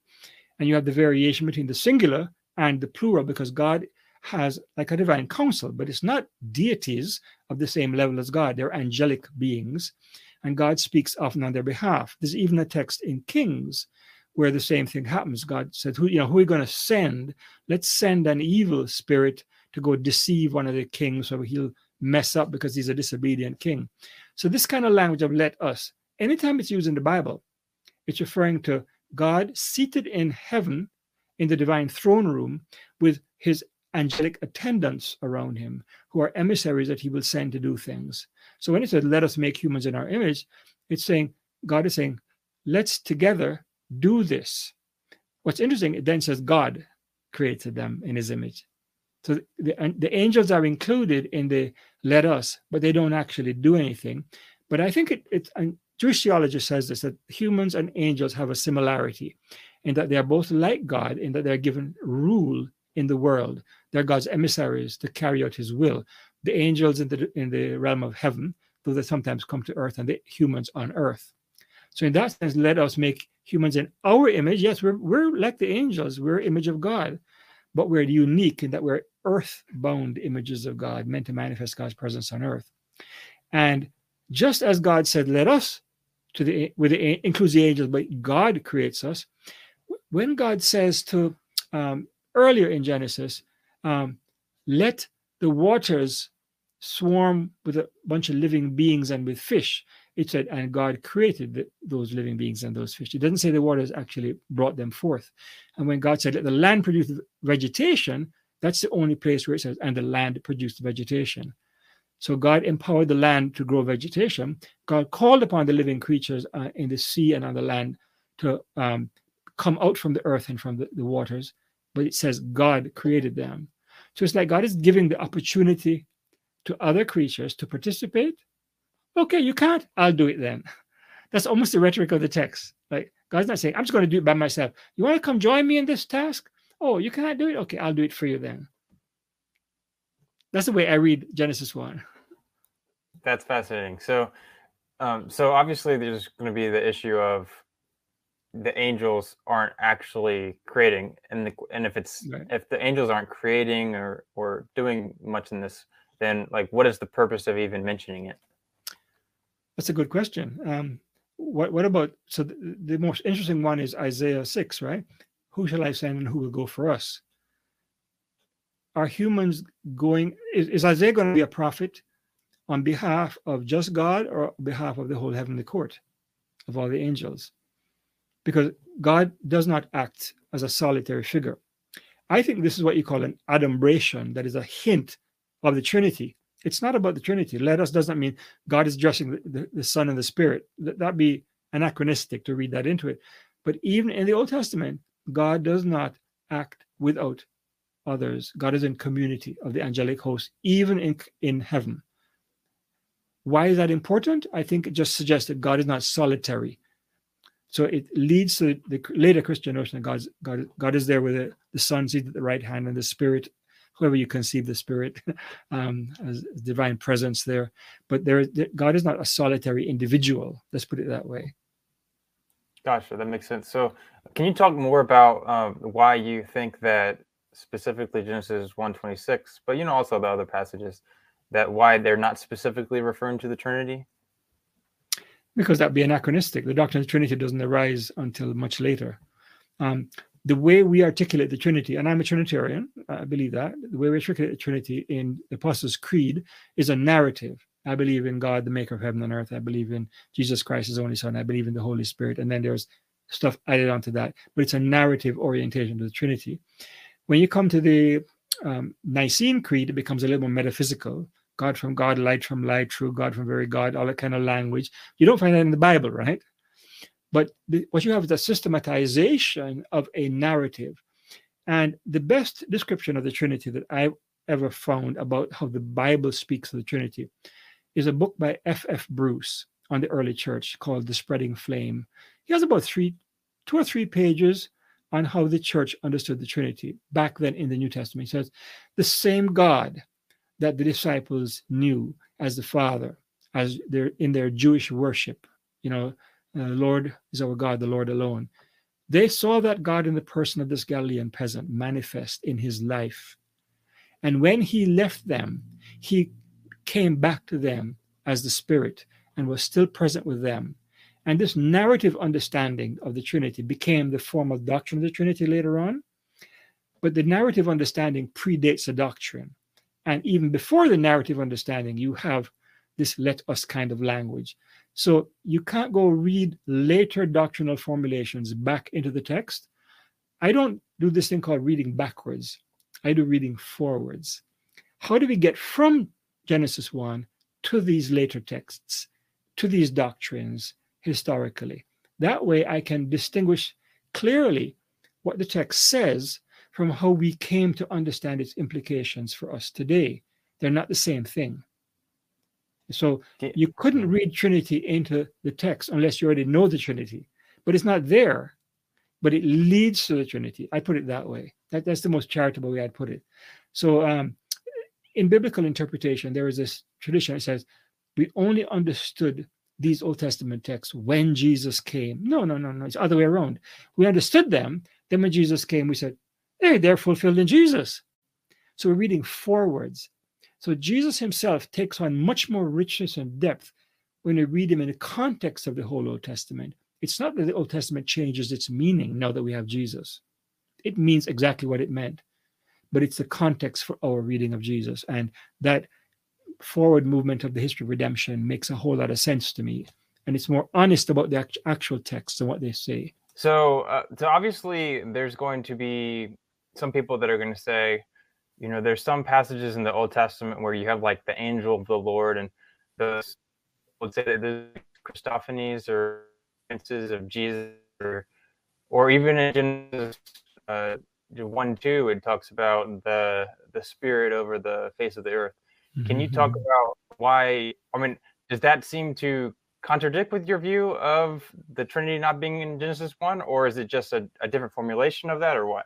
And you have the variation between the singular and the plural because God has like a divine council, but it's not deities of the same level as God. They're angelic beings, and God speaks often on their behalf. There's even a text in Kings where the same thing happens. God said, "Who you know? Who are we going to send? Let's send an evil spirit to go deceive one of the kings, so he'll mess up because he's a disobedient king." So this kind of language of "let us," anytime it's used in the Bible, it's referring to God seated in heaven in the divine throne room with his angelic attendants around him who are emissaries that he will send to do things. So when it says, let us make humans in our image, it's saying, God is saying, let's together do this. What's interesting, it then says God created them in his image. So the, the angels are included in the let us, but they don't actually do anything. But I think it, it and Jewish theology says this that humans and angels have a similarity in that they are both like God in that they're given rule in the world. They're God's emissaries to carry out his will. The angels in the in the realm of heaven, though they sometimes come to earth, and the humans on earth. So in that sense, let us make humans in our image. Yes, we're we're like the angels, we're image of God, but we're unique in that we're earth-bound images of God, meant to manifest God's presence on earth. And just as God said, let us to the with the includes the angels, but God creates us. When God says to um, earlier in Genesis, um, let the waters swarm with a bunch of living beings and with fish. It said, and God created the, those living beings and those fish. It doesn't say the waters actually brought them forth. And when God said, let the land produce vegetation, that's the only place where it says, and the land produced vegetation. So God empowered the land to grow vegetation. God called upon the living creatures uh, in the sea and on the land to um, come out from the earth and from the, the waters but it says God created them. So it's like God is giving the opportunity to other creatures to participate. Okay, you can't. I'll do it then. That's almost the rhetoric of the text. Like God's not saying, I'm just going to do it by myself. You want to come join me in this task? Oh, you can't do it? Okay, I'll do it for you then. That's the way I read Genesis 1. That's fascinating. So, um, so obviously there's going to be the issue of the angels aren't actually creating and the, and if it's right. if the angels aren't creating or or doing much in this then like what is the purpose of even mentioning it? That's a good question. Um what what about so the, the most interesting one is isaiah 6 right? Who shall i send and who will go for us? Are humans going is, is isaiah going to be a prophet on behalf of just god or behalf of the whole heavenly court of all the angels because God does not act as a solitary figure. I think this is what you call an adumbration, that is a hint of the Trinity. It's not about the Trinity. Let us does not mean God is addressing the, the, the Son and the Spirit. That, that'd be anachronistic to read that into it. But even in the Old Testament, God does not act without others. God is in community of the angelic host, even in, in heaven. Why is that important? I think it just suggests that God is not solitary. So it leads to the later Christian notion that God's, God, God is there with the, the Son seated at the right hand and the Spirit, whoever you conceive the Spirit um, as divine presence there. But there, God is not a solitary individual. Let's put it that way. Gotcha, that makes sense. So, can you talk more about um, why you think that specifically Genesis 1:26, but you know also the other passages that why they're not specifically referring to the Trinity? Because that'd be anachronistic. The doctrine of the Trinity doesn't arise until much later. Um, the way we articulate the Trinity, and I'm a Trinitarian, I believe that, the way we articulate the Trinity in the Apostles' Creed is a narrative. I believe in God, the maker of heaven and earth. I believe in Jesus Christ, his only son. I believe in the Holy Spirit. And then there's stuff added onto that. But it's a narrative orientation to the Trinity. When you come to the um, Nicene Creed, it becomes a little more metaphysical. God from God, light from light, true God from very God, all that kind of language. You don't find that in the Bible, right? But the, what you have is a systematization of a narrative. And the best description of the Trinity that I've ever found about how the Bible speaks of the Trinity is a book by F. F. Bruce on the early church called The Spreading Flame. He has about three, two or three pages on how the church understood the Trinity back then in the New Testament. He says, the same God that the disciples knew as the Father, as they're in their Jewish worship, you know, uh, Lord is our God, the Lord alone. They saw that God in the person of this Galilean peasant manifest in his life. And when he left them, he came back to them as the Spirit and was still present with them. And this narrative understanding of the Trinity became the formal doctrine of the Trinity later on. But the narrative understanding predates the doctrine. And even before the narrative understanding, you have this let us kind of language. So you can't go read later doctrinal formulations back into the text. I don't do this thing called reading backwards, I do reading forwards. How do we get from Genesis 1 to these later texts, to these doctrines historically? That way I can distinguish clearly what the text says from how we came to understand its implications for us today. They're not the same thing. So you couldn't read Trinity into the text unless you already know the Trinity, but it's not there, but it leads to the Trinity. I put it that way. That, that's the most charitable way I'd put it. So um, in biblical interpretation, there is this tradition that says we only understood these Old Testament texts when Jesus came. No, no, no, no. It's the other way around. We understood them. Then when Jesus came, we said, hey, they're fulfilled in Jesus. So we're reading forwards so Jesus himself takes on much more richness and depth when you read him in the context of the whole Old Testament. It's not that the Old Testament changes its meaning now that we have Jesus. It means exactly what it meant, but it's the context for our reading of Jesus. And that forward movement of the history of redemption makes a whole lot of sense to me. And it's more honest about the actual text and what they say. So, uh, so obviously, there's going to be some people that are going to say, you know there's some passages in the old testament where you have like the angel of the lord and the would say that the christophanies or instances of jesus or or even in genesis uh, 1 2 it talks about the the spirit over the face of the earth can you talk mm-hmm. about why i mean does that seem to contradict with your view of the trinity not being in genesis 1 or is it just a, a different formulation of that or what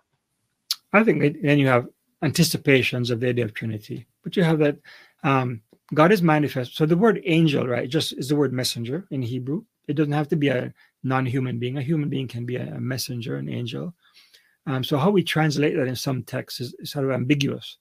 i think then you have anticipations of the idea of Trinity. But you have that um, God is manifest. So the word angel, right, just is the word messenger in Hebrew. It doesn't have to be a non-human being. A human being can be a, messenger, an angel. Um, so how we translate that in some texts is, is, sort of ambiguous.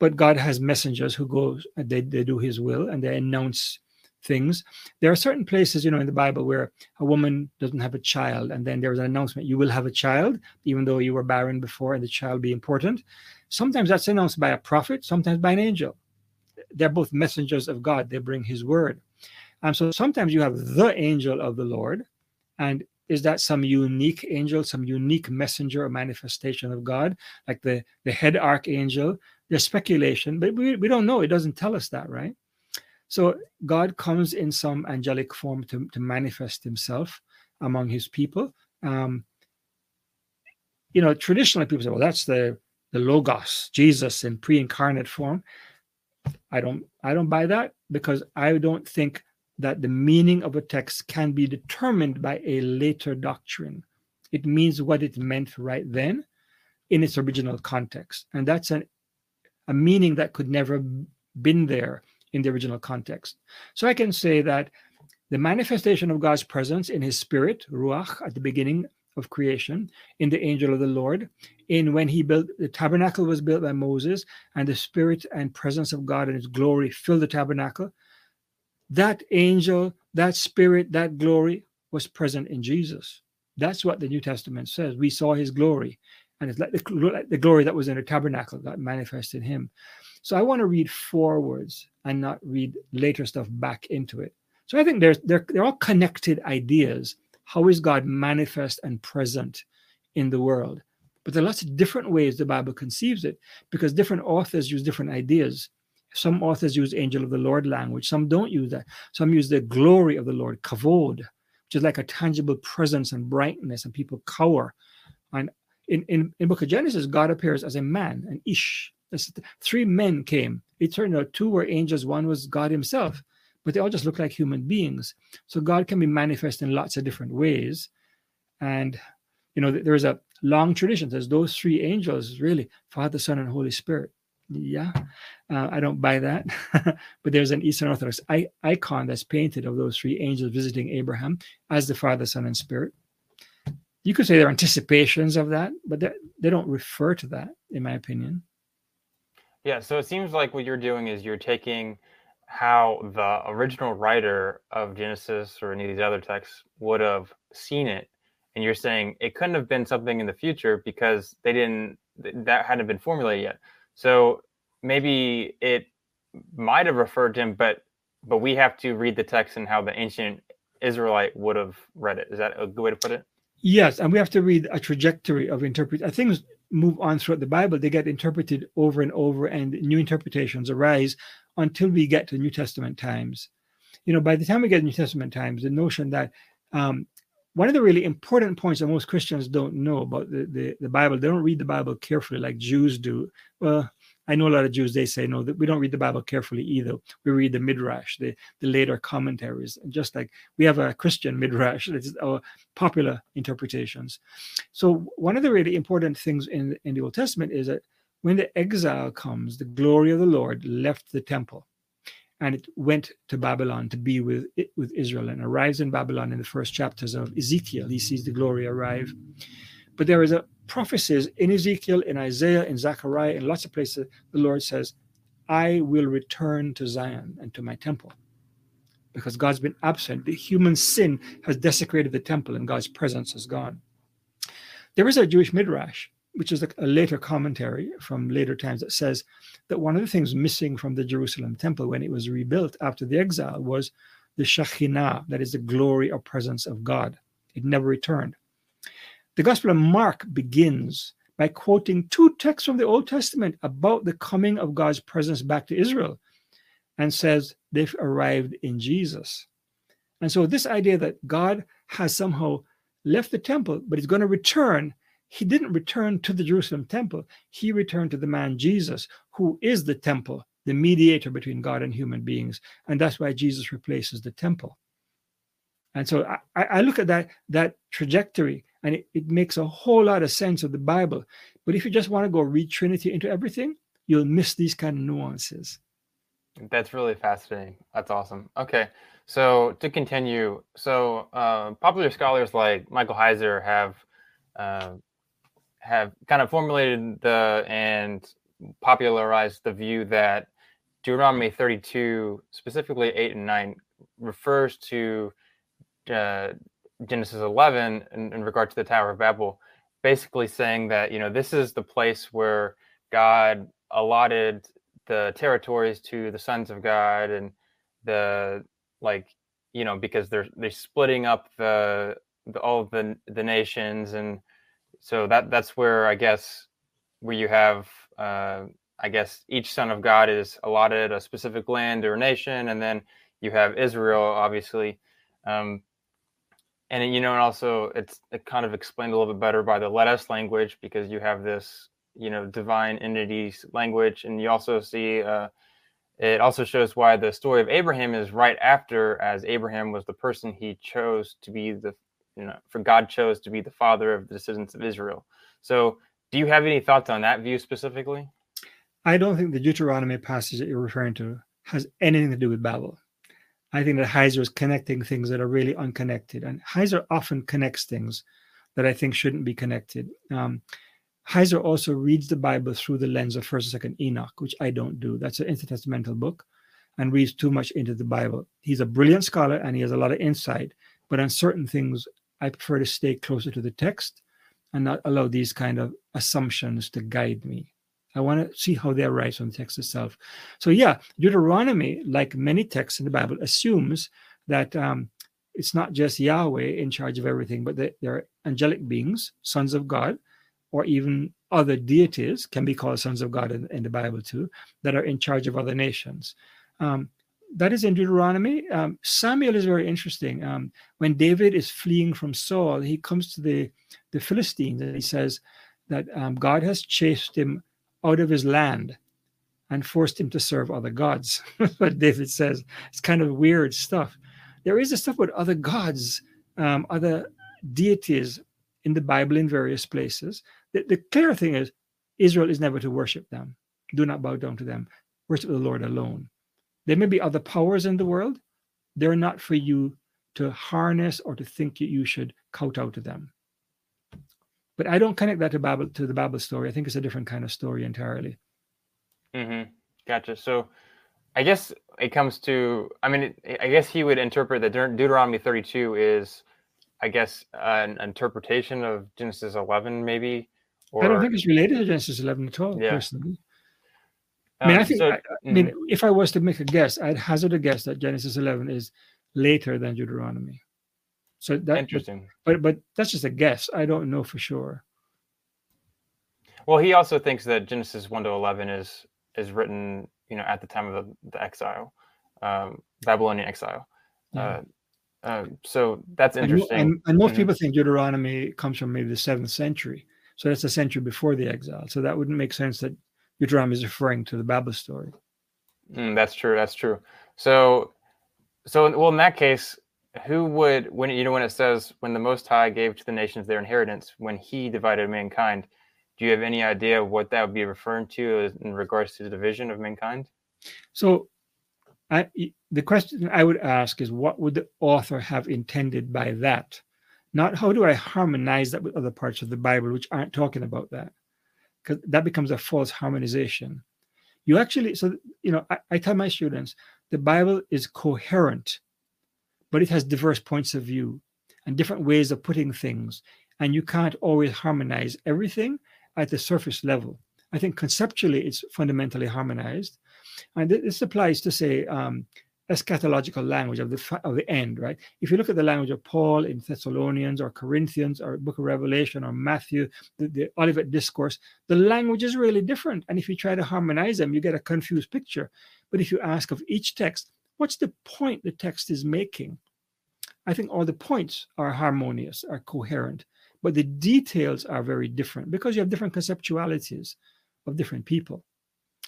But God has messengers who go, they, they do His will, and they announce things. There are certain places, you know, in the Bible where a woman doesn't have a child, and then there's an announcement, you will have a child, even though you were barren before, and the child be important. Sometimes that's announced by a prophet, sometimes by an angel. They're both messengers of God, they bring his word. And so sometimes you have the angel of the Lord, and is that some unique angel, some unique messenger or manifestation of God, like the, the head archangel? There's speculation, but we, we don't know. It doesn't tell us that, right? So God comes in some angelic form to, to manifest himself among his people. Um, you know, traditionally people say, well, that's the the logos, Jesus in pre-incarnate form. I don't I don't buy that because I don't think that the meaning of a text can be determined by a later doctrine. It means what it meant right then in its original context. And that's an, a meaning that could never been there in the original context. So I can say that the manifestation of God's presence in his spirit, Ruach, at the beginning of creation, in the angel of the Lord, in when he built the tabernacle was built by Moses, and the spirit and presence of God and his glory filled the tabernacle. That angel, that spirit, that glory was present in Jesus. That's what the New Testament says. We saw his glory, and it's like the, like the glory that was in the tabernacle that manifested him. So I want to read forwards and not read later stuff back into it. So I think there's they're, they're all connected ideas. How is God manifest and present in the world? But there are lots of different ways the Bible conceives it because different authors use different ideas. Some authors use angel of the Lord language, some don't use that. Some use the glory of the Lord, kavod, which is like a tangible presence and brightness, and people cower. And in, in, in book of Genesis, God appears as a man, an ish. Three men came. It turned out two were angels, one was God himself. but they all just look like human beings. So God can be manifest in lots of different ways. And, you know, there's a long tradition. There's those three angels, really Father, Son, and Holy Spirit. Yeah, uh, I don't buy that. but there's an Eastern Orthodox icon that's painted of those three angels visiting Abraham as the Father, Son, and Spirit. You could say they're anticipations of that, but they don't refer to that, in my opinion. Yeah, so it seems like what you're doing is you're taking how the original writer of Genesis or any of these other texts would have seen it, and you're saying it couldn't have been something in the future because they didn't that hadn't been formulated yet. So maybe it might have referred to him, but but we have to read the text and how the ancient Israelite would have read it. Is that a good way to put it? Yes, and we have to read a trajectory of interpret. Things move on throughout the Bible, they get interpreted over and over, and new interpretations arise until we get to New Testament times. You know, by the time we get to New Testament times, the notion that um, one of the really important points that most Christians don't know about the, the, the Bible, they don't read the Bible carefully like Jews do. Well, I know a lot of Jews, they say, no, that we don't read the Bible carefully either. We read the Midrash, the, the later commentaries, just like we have a Christian Midrash, that's our popular interpretations. So, one of the really important things in, in the Old Testament is that when the exile comes, the glory of the Lord left the temple and it went to Babylon to be with with Israel and arrives in Babylon in the first chapters of Ezekiel. He sees the glory arrive. But there is a prophecies in Ezekiel, in Isaiah, in Zechariah, in lots of places, the Lord says, I will return to Zion and to my temple. Because God's been absent. The human sin has desecrated the temple and God's presence is gone. There is a Jewish midrash, which is a, a later commentary from later times, that says that one of the things missing from the Jerusalem temple when it was rebuilt after the exile was the Shekhinah, that is the glory or presence of God. It never returned. The Gospel of Mark begins by quoting two texts from the Old Testament about the coming of God's presence back to Israel and says they've arrived in Jesus. And so, this idea that God has somehow left the temple, but he's going to return, he didn't return to the Jerusalem temple. He returned to the man Jesus, who is the temple, the mediator between God and human beings. And that's why Jesus replaces the temple. And so I, I look at that, that trajectory and it, it makes a whole lot of sense of the Bible. But if you just want to go read Trinity into everything, you'll miss these kind of nuances. That's really fascinating. That's awesome. Okay, so to continue, so uh, popular scholars like Michael Heiser have uh, have kind of formulated the and popularized the view that Deuteronomy 32, specifically 8 and 9, refers to uh, Genesis 11 in, in regard to the Tower of Babel, basically saying that you know this is the place where God allotted the territories to the sons of God and the like you know because they're they're splitting up the, the all of the the nations. And so that that's where I guess where you have uh, I guess each son of God is allotted a specific land or nation. And then you have Israel obviously. Um, and you know, and also it's it kind of explained a little bit better by the let us language because you have this you know divine entities language, and you also see uh, it also shows why the story of Abraham is right after, as Abraham was the person he chose to be the you know for God chose to be the father of the descendants of Israel. So, do you have any thoughts on that view specifically? I don't think the Deuteronomy passage that you're referring to has anything to do with Babel. I think that Heiser is connecting things that are really unconnected. And Heiser often connects things that I think shouldn't be connected. Um, Heiser also reads the Bible through the lens of First and Second Enoch, which I don't do. That's an intertestamental book, and reads too much into the Bible. He's a brilliant scholar and he has a lot of insight, but on certain things, I prefer to stay closer to the text and not allow these kind of assumptions to guide me. I want to see how they arise from the text itself. So, yeah, Deuteronomy, like many texts in the Bible, assumes that um, it's not just Yahweh in charge of everything, but that there are angelic beings, sons of God, or even other deities can be called sons of God in, in the Bible too, that are in charge of other nations. Um, that is in Deuteronomy. Um, Samuel is very interesting. Um, when David is fleeing from Saul, he comes to the, the Philistines and he says that um, God has chased him out of his land. and forced him to serve other gods. but David says. It's kind of weird stuff. There is a stuff about other gods, um, other deities in the Bible in various places. The, the clear thing is Israel is never to worship them. Do not bow down to them. Worship the Lord alone. There may be other powers in the world. They're not for you to harness or to think you should kowtow to them. But I don't connect that to Bible to the Bible story. I think it's a different kind of story entirely. Mm-hmm. Gotcha. So, I guess it comes to. I mean, it, I guess he would interpret that Deuteronomy 32 is, I guess, an interpretation of Genesis 11, maybe. Or... I don't think it's related to Genesis 11 at all, yeah. personally. I mean, um, I think. So, I, I mean, mm-hmm. if I was to make a guess, I'd hazard a guess that Genesis 11 is later than Deuteronomy. So that interesting. But but that's just a guess. I don't know for sure. Well, he also thinks that Genesis one to eleven is is written, you know, at the time of the, the exile, um, Babylonian exile. Yeah. Uh, uh, so that's interesting. And, and, and most mm-hmm. people think Deuteronomy comes from maybe the seventh century. So that's a century before the exile. So that wouldn't make sense that Deuteronomy is referring to the Babel story. Mm, that's true. That's true. So, so well, in that case, who would when you know when it says when the Most High gave to the nations their inheritance when He divided mankind? Do you have any idea what that would be referring to in regards to the division of mankind? So, I, the question I would ask is, what would the author have intended by that? Not how do I harmonize that with other parts of the Bible which aren't talking about that, because that becomes a false harmonization. You actually, so you know, I, I tell my students the Bible is coherent but it has diverse points of view and different ways of putting things. And you can't always harmonize everything at the surface level. I think conceptually it's fundamentally harmonized. And this applies to, say, um, eschatological language of the of the end, right? If you look at the language of Paul in Thessalonians or Corinthians or Book of Revelation or Matthew, the, the Olivet Discourse, the language is really different. And if you try to harmonize them, you get a confused picture. But if you ask of each text, What's the point the text is making? I think all the points are harmonious, are coherent, but the details are very different because you have different conceptualities of different people.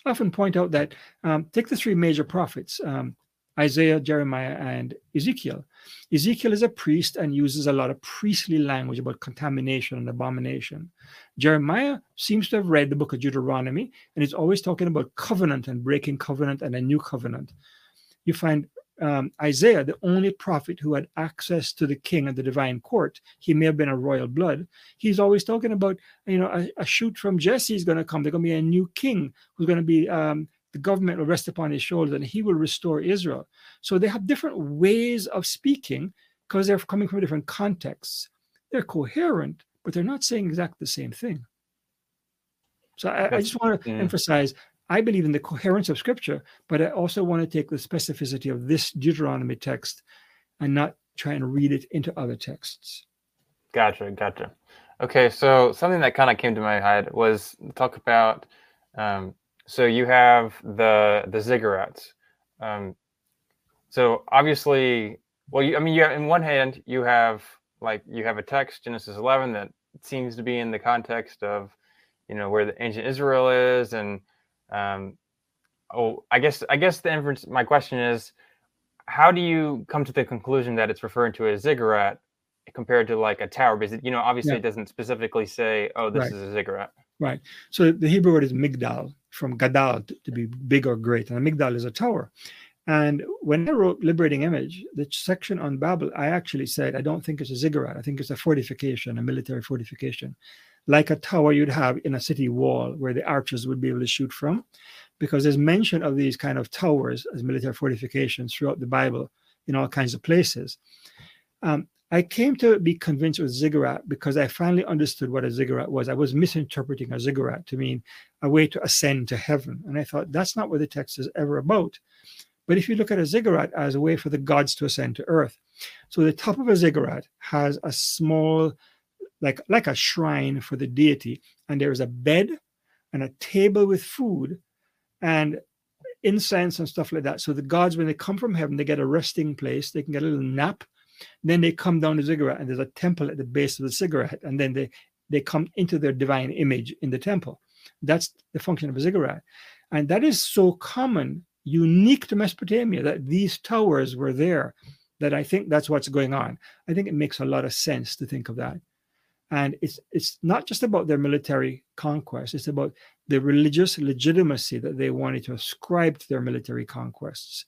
I often point out that um, take the three major prophets um, Isaiah, Jeremiah, and Ezekiel. Ezekiel is a priest and uses a lot of priestly language about contamination and abomination. Jeremiah seems to have read the book of Deuteronomy and is always talking about covenant and breaking covenant and a new covenant you find um, Isaiah, the only prophet who had access to the king and the divine court. He may have been a royal blood. He's always talking about, you know, a, a shoot from Jesse is going to come. There's going to be a new king who's going to be, um, the government will rest upon his shoulders and he will restore Israel. So they have different ways of speaking because they're coming from different contexts. They're coherent, but they're not saying exactly the same thing. So I, I just want to emphasize I believe in the coherence of scripture, but I also want to take the specificity of this Deuteronomy text and not try and read it into other texts. Gotcha, gotcha. Okay, so something that kind of came to my head was talk about. Um, so you have the the ziggurats. Um, so obviously, well, you, I mean, you have, in one hand you have like you have a text Genesis 11 that seems to be in the context of, you know, where the ancient Israel is and um, oh, I guess I guess the inference. My question is, how do you come to the conclusion that it's referring to a ziggurat compared to like a tower? Because you know, obviously, yeah. it doesn't specifically say, "Oh, this right. is a ziggurat." Right. So the Hebrew word is migdal, from gadal to, to be big or great, and a migdal is a tower. And when I wrote Liberating Image, the section on Babel, I actually said, I don't think it's a ziggurat. I think it's a fortification, a military fortification like a tower you'd have in a city wall where the archers would be able to shoot from, because there's mention of these kind of towers as military fortifications throughout the Bible in all kinds of places. Um, I came to be convinced with ziggurat because I finally understood what a ziggurat was. I was misinterpreting a ziggurat to mean a way to ascend to heaven. And I thought that's not what the text is ever about. But if you look at a ziggurat as a way for the gods to ascend to earth, so the top of a ziggurat has a small like like a shrine for the deity. And there's a bed and a table with food and incense and stuff like that. So the gods when they come from heaven they get a resting place. They can get a little nap. Then they come down the ziggurat and there's a temple at the base of the ziggurat. And then they they come into their divine image in the temple. That's the function of a ziggurat. And that is so common, unique to Mesopotamia, that these towers were there, that I think that's what's going on. I think it makes a lot of sense to think of that. And it's it's not just about their military conquest, it's about the religious legitimacy that they wanted to ascribe to their military conquests.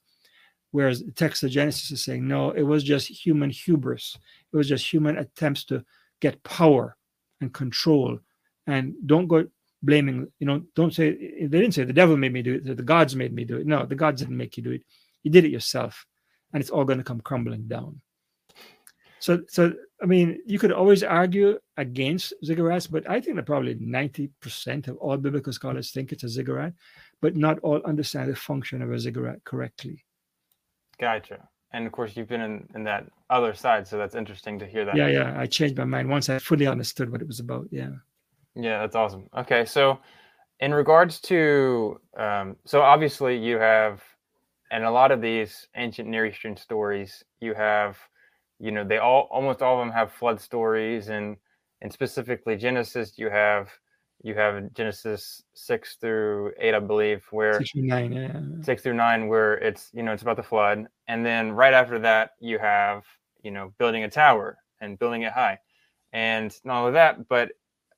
Whereas the text of Genesis is saying, no, it was just human hubris. It was just human attempts to get power and control. And don't go blaming, you know, don't say, they didn't say the devil made me do it, the gods made me do it. No, the gods didn't make you do it. You did it yourself. And it's all going to come crumbling down. So, so I mean, you could always argue against ziggurats, but I think that probably 90% of all biblical scholars think it's a ziggurat, but not all understand the function of a ziggurat correctly. Gotcha. And of course, you've been in, in that other side, so that's interesting to hear that. Yeah, yeah. I changed my mind once I fully understood what it was about. Yeah. Yeah, that's awesome. Okay, so in regards to, um, so obviously you have, and a lot of these ancient Near Eastern stories, you have you know they all almost all of them have flood stories and and specifically genesis you have you have genesis 6 through 8 i believe where six through nine, yeah. 6 through 9 where it's you know it's about the flood and then right after that you have you know building a tower and building it high and not only that but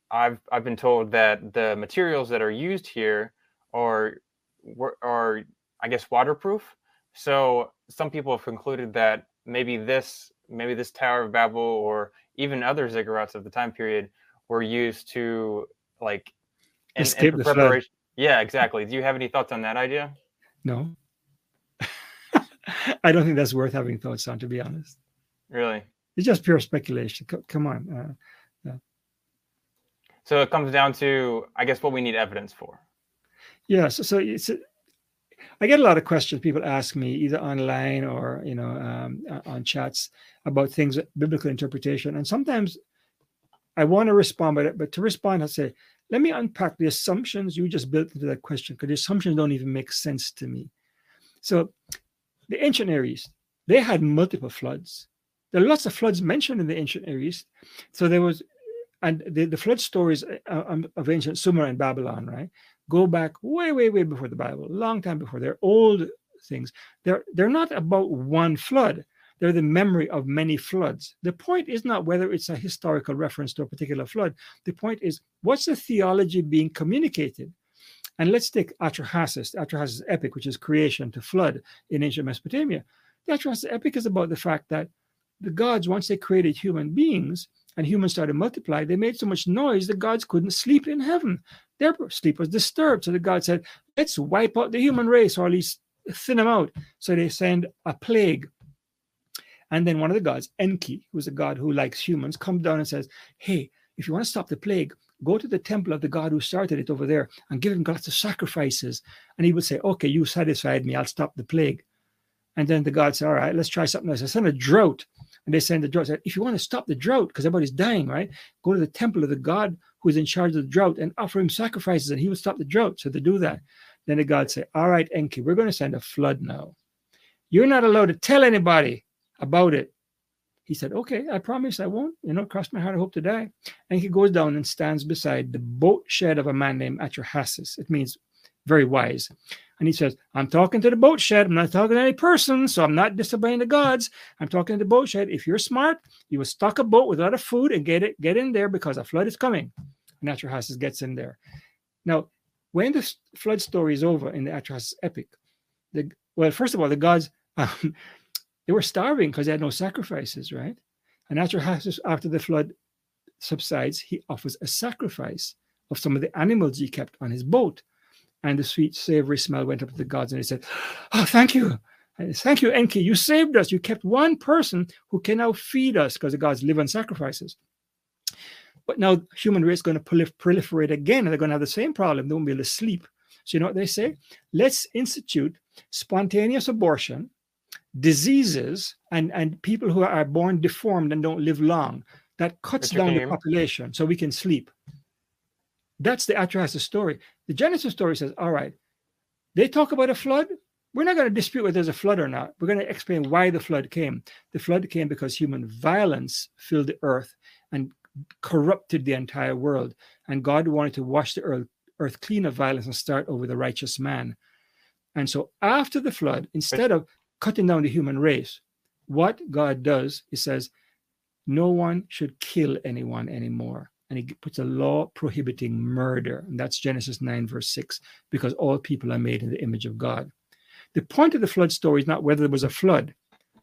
i've i've been told that the materials that are used here are are i guess waterproof so some people have concluded that maybe this maybe this Tower of Babel or even other ziggurats of the time period were used to like in, escape in the preparation. Flood. Yeah, exactly. Do you have any thoughts on that idea? No. I don't think that's worth having thoughts on, to be honest. Really? It's just pure speculation. come on. Uh, yeah. So it comes down to, I guess, what we need evidence for. Yeah. So, so it's I get a lot of questions. People ask me either online or you know um, on chats about things, biblical interpretation, and sometimes I want to respond, but but to respond, I say, let me unpack the assumptions you just built into that question because the assumptions don't even make sense to me. So, the ancient Near East, they had multiple floods. There are lots of floods mentioned in the ancient Near East. So there was, and the, the flood stories uh, um, of ancient Sumer and Babylon, right? go back way, way, way before the Bible, a long time before. They're old things. They're they're not about one flood. They're the memory of many floods. The point is not whether it's a historical reference to a particular flood. The point is what's the theology being communicated? And let's take Atrahasis, Atrahasis epic, which is creation to flood in ancient Mesopotamia. The Atrahasis epic is about the fact that the gods, once they created human beings and humans started to multiply, they made so much noise the gods couldn't sleep in heaven. Their sleep was disturbed. So the God said, let's wipe out the human race or at least thin them out. So they send a plague. And then one of the gods, Enki, who's a god who likes humans, comes down and says, hey, if you want to stop the plague, go to the temple of the god who started it over there and give him lots of sacrifices. And he would say, okay, you satisfied me. I'll stop the plague. And then the god said, all right, let's try something else. I send a drought. And they send the drought. Said, if you want to stop the drought, because everybody's dying, right? Go to the temple of the god who's in charge of the drought and offer him sacrifices and he will stop the drought. So they do that, then the God say, All right, Enki, we're going to send a flood now. You're not allowed to tell anybody about it. He said, Okay, I promise I won't. You know, cross my heart, I hope to die. And he goes down and stands beside the boat shed of a man named Atrahasis. It means very wise. And he says, I'm talking to the boat shed. I'm not talking to any person, so I'm not disobeying the gods. I'm talking to the boat shed. If you're smart, you will stock a boat with a lot of food and get it, get in there because a flood is coming. And Atrahasis gets in there. Now, when the flood story is over in the Atrahasis epic, the well, first of all, the gods um, they were starving because they had no sacrifices, right? And Atrahasis, after the flood subsides, he offers a sacrifice of some of the animals he kept on his boat and the sweet, savory smell went up to the gods, and they said, Oh, thank you. Uh, thank you, Enki. You saved us. You kept one person who can now feed us because the gods live on sacrifices. But now human race is going to proliferate again, and they're going to have the same problem. They won't be able to sleep. So you know what they say? Let's institute spontaneous abortion, diseases, and, and people who are born deformed and don't live long. That cuts down the population so we can sleep. That's the Atrahasis story. The Genesis story says, all right, they talk about a flood. We're not going to dispute whether there's a flood or not. We're going to explain why the flood came. The flood came because human violence filled the earth and corrupted the entire world. And God wanted to wash the earth, earth clean of violence and start over the righteous man. And so after the flood, instead of cutting down the human race, what God does, he says, no one should kill anyone anymore. And he puts a law prohibiting murder. And that's Genesis 9, verse 6, because all people are made in the image of God. The point of the flood story is not whether there was a flood,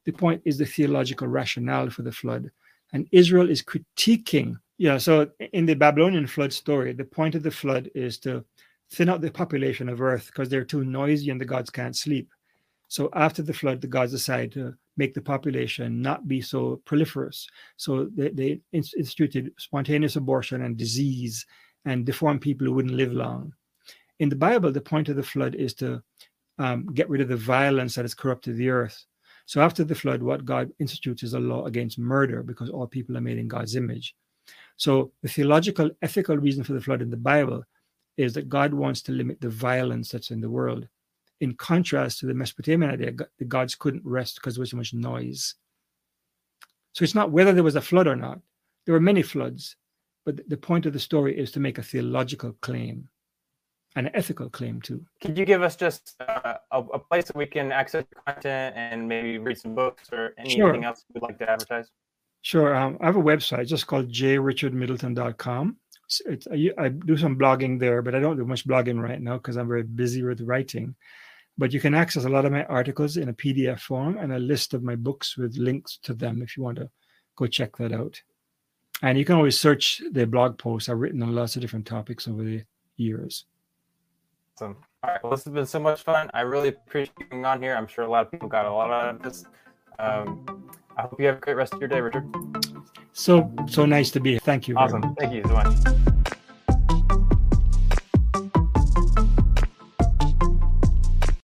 the point is the theological rationale for the flood. And Israel is critiquing. Yeah, so in the Babylonian flood story, the point of the flood is to thin out the population of earth because they're too noisy and the gods can't sleep. So after the flood, the gods decide to make the population not be so proliferous. So they, they instituted spontaneous abortion and disease and deformed people who wouldn't live long. In the Bible, the point of the flood is to um, get rid of the violence that has corrupted the earth. So after the flood, what God institutes is a law against murder because all people are made in God's image. So the theological, ethical reason for the flood in the Bible is that God wants to limit the violence that's in the world. In contrast to the Mesopotamian idea, the gods couldn't rest because there was so much noise. So it's not whether there was a flood or not. There were many floods, but the point of the story is to make a theological claim an ethical claim too. Could you give us just uh, a, a, place that we can access content and maybe read some books or anything sure. else you'd like to advertise? Sure. Um, I have a website just called jrichardmiddleton.com. It's, I, I do some blogging there, but I don't do much blogging right now because I'm very busy with writing. But you can access a lot of my articles in a PDF form and a list of my books with links to them if you want to go check that out. And you can always search the blog posts. I've written on lots of different topics over the years. Awesome. All right. Well, this has been so much fun. I really appreciate you being on here. I'm sure a lot of people got a lot out of this. Um, I hope you have a great rest of your day, Richard. So so nice to be here. Thank you. Awesome. Thank you so much.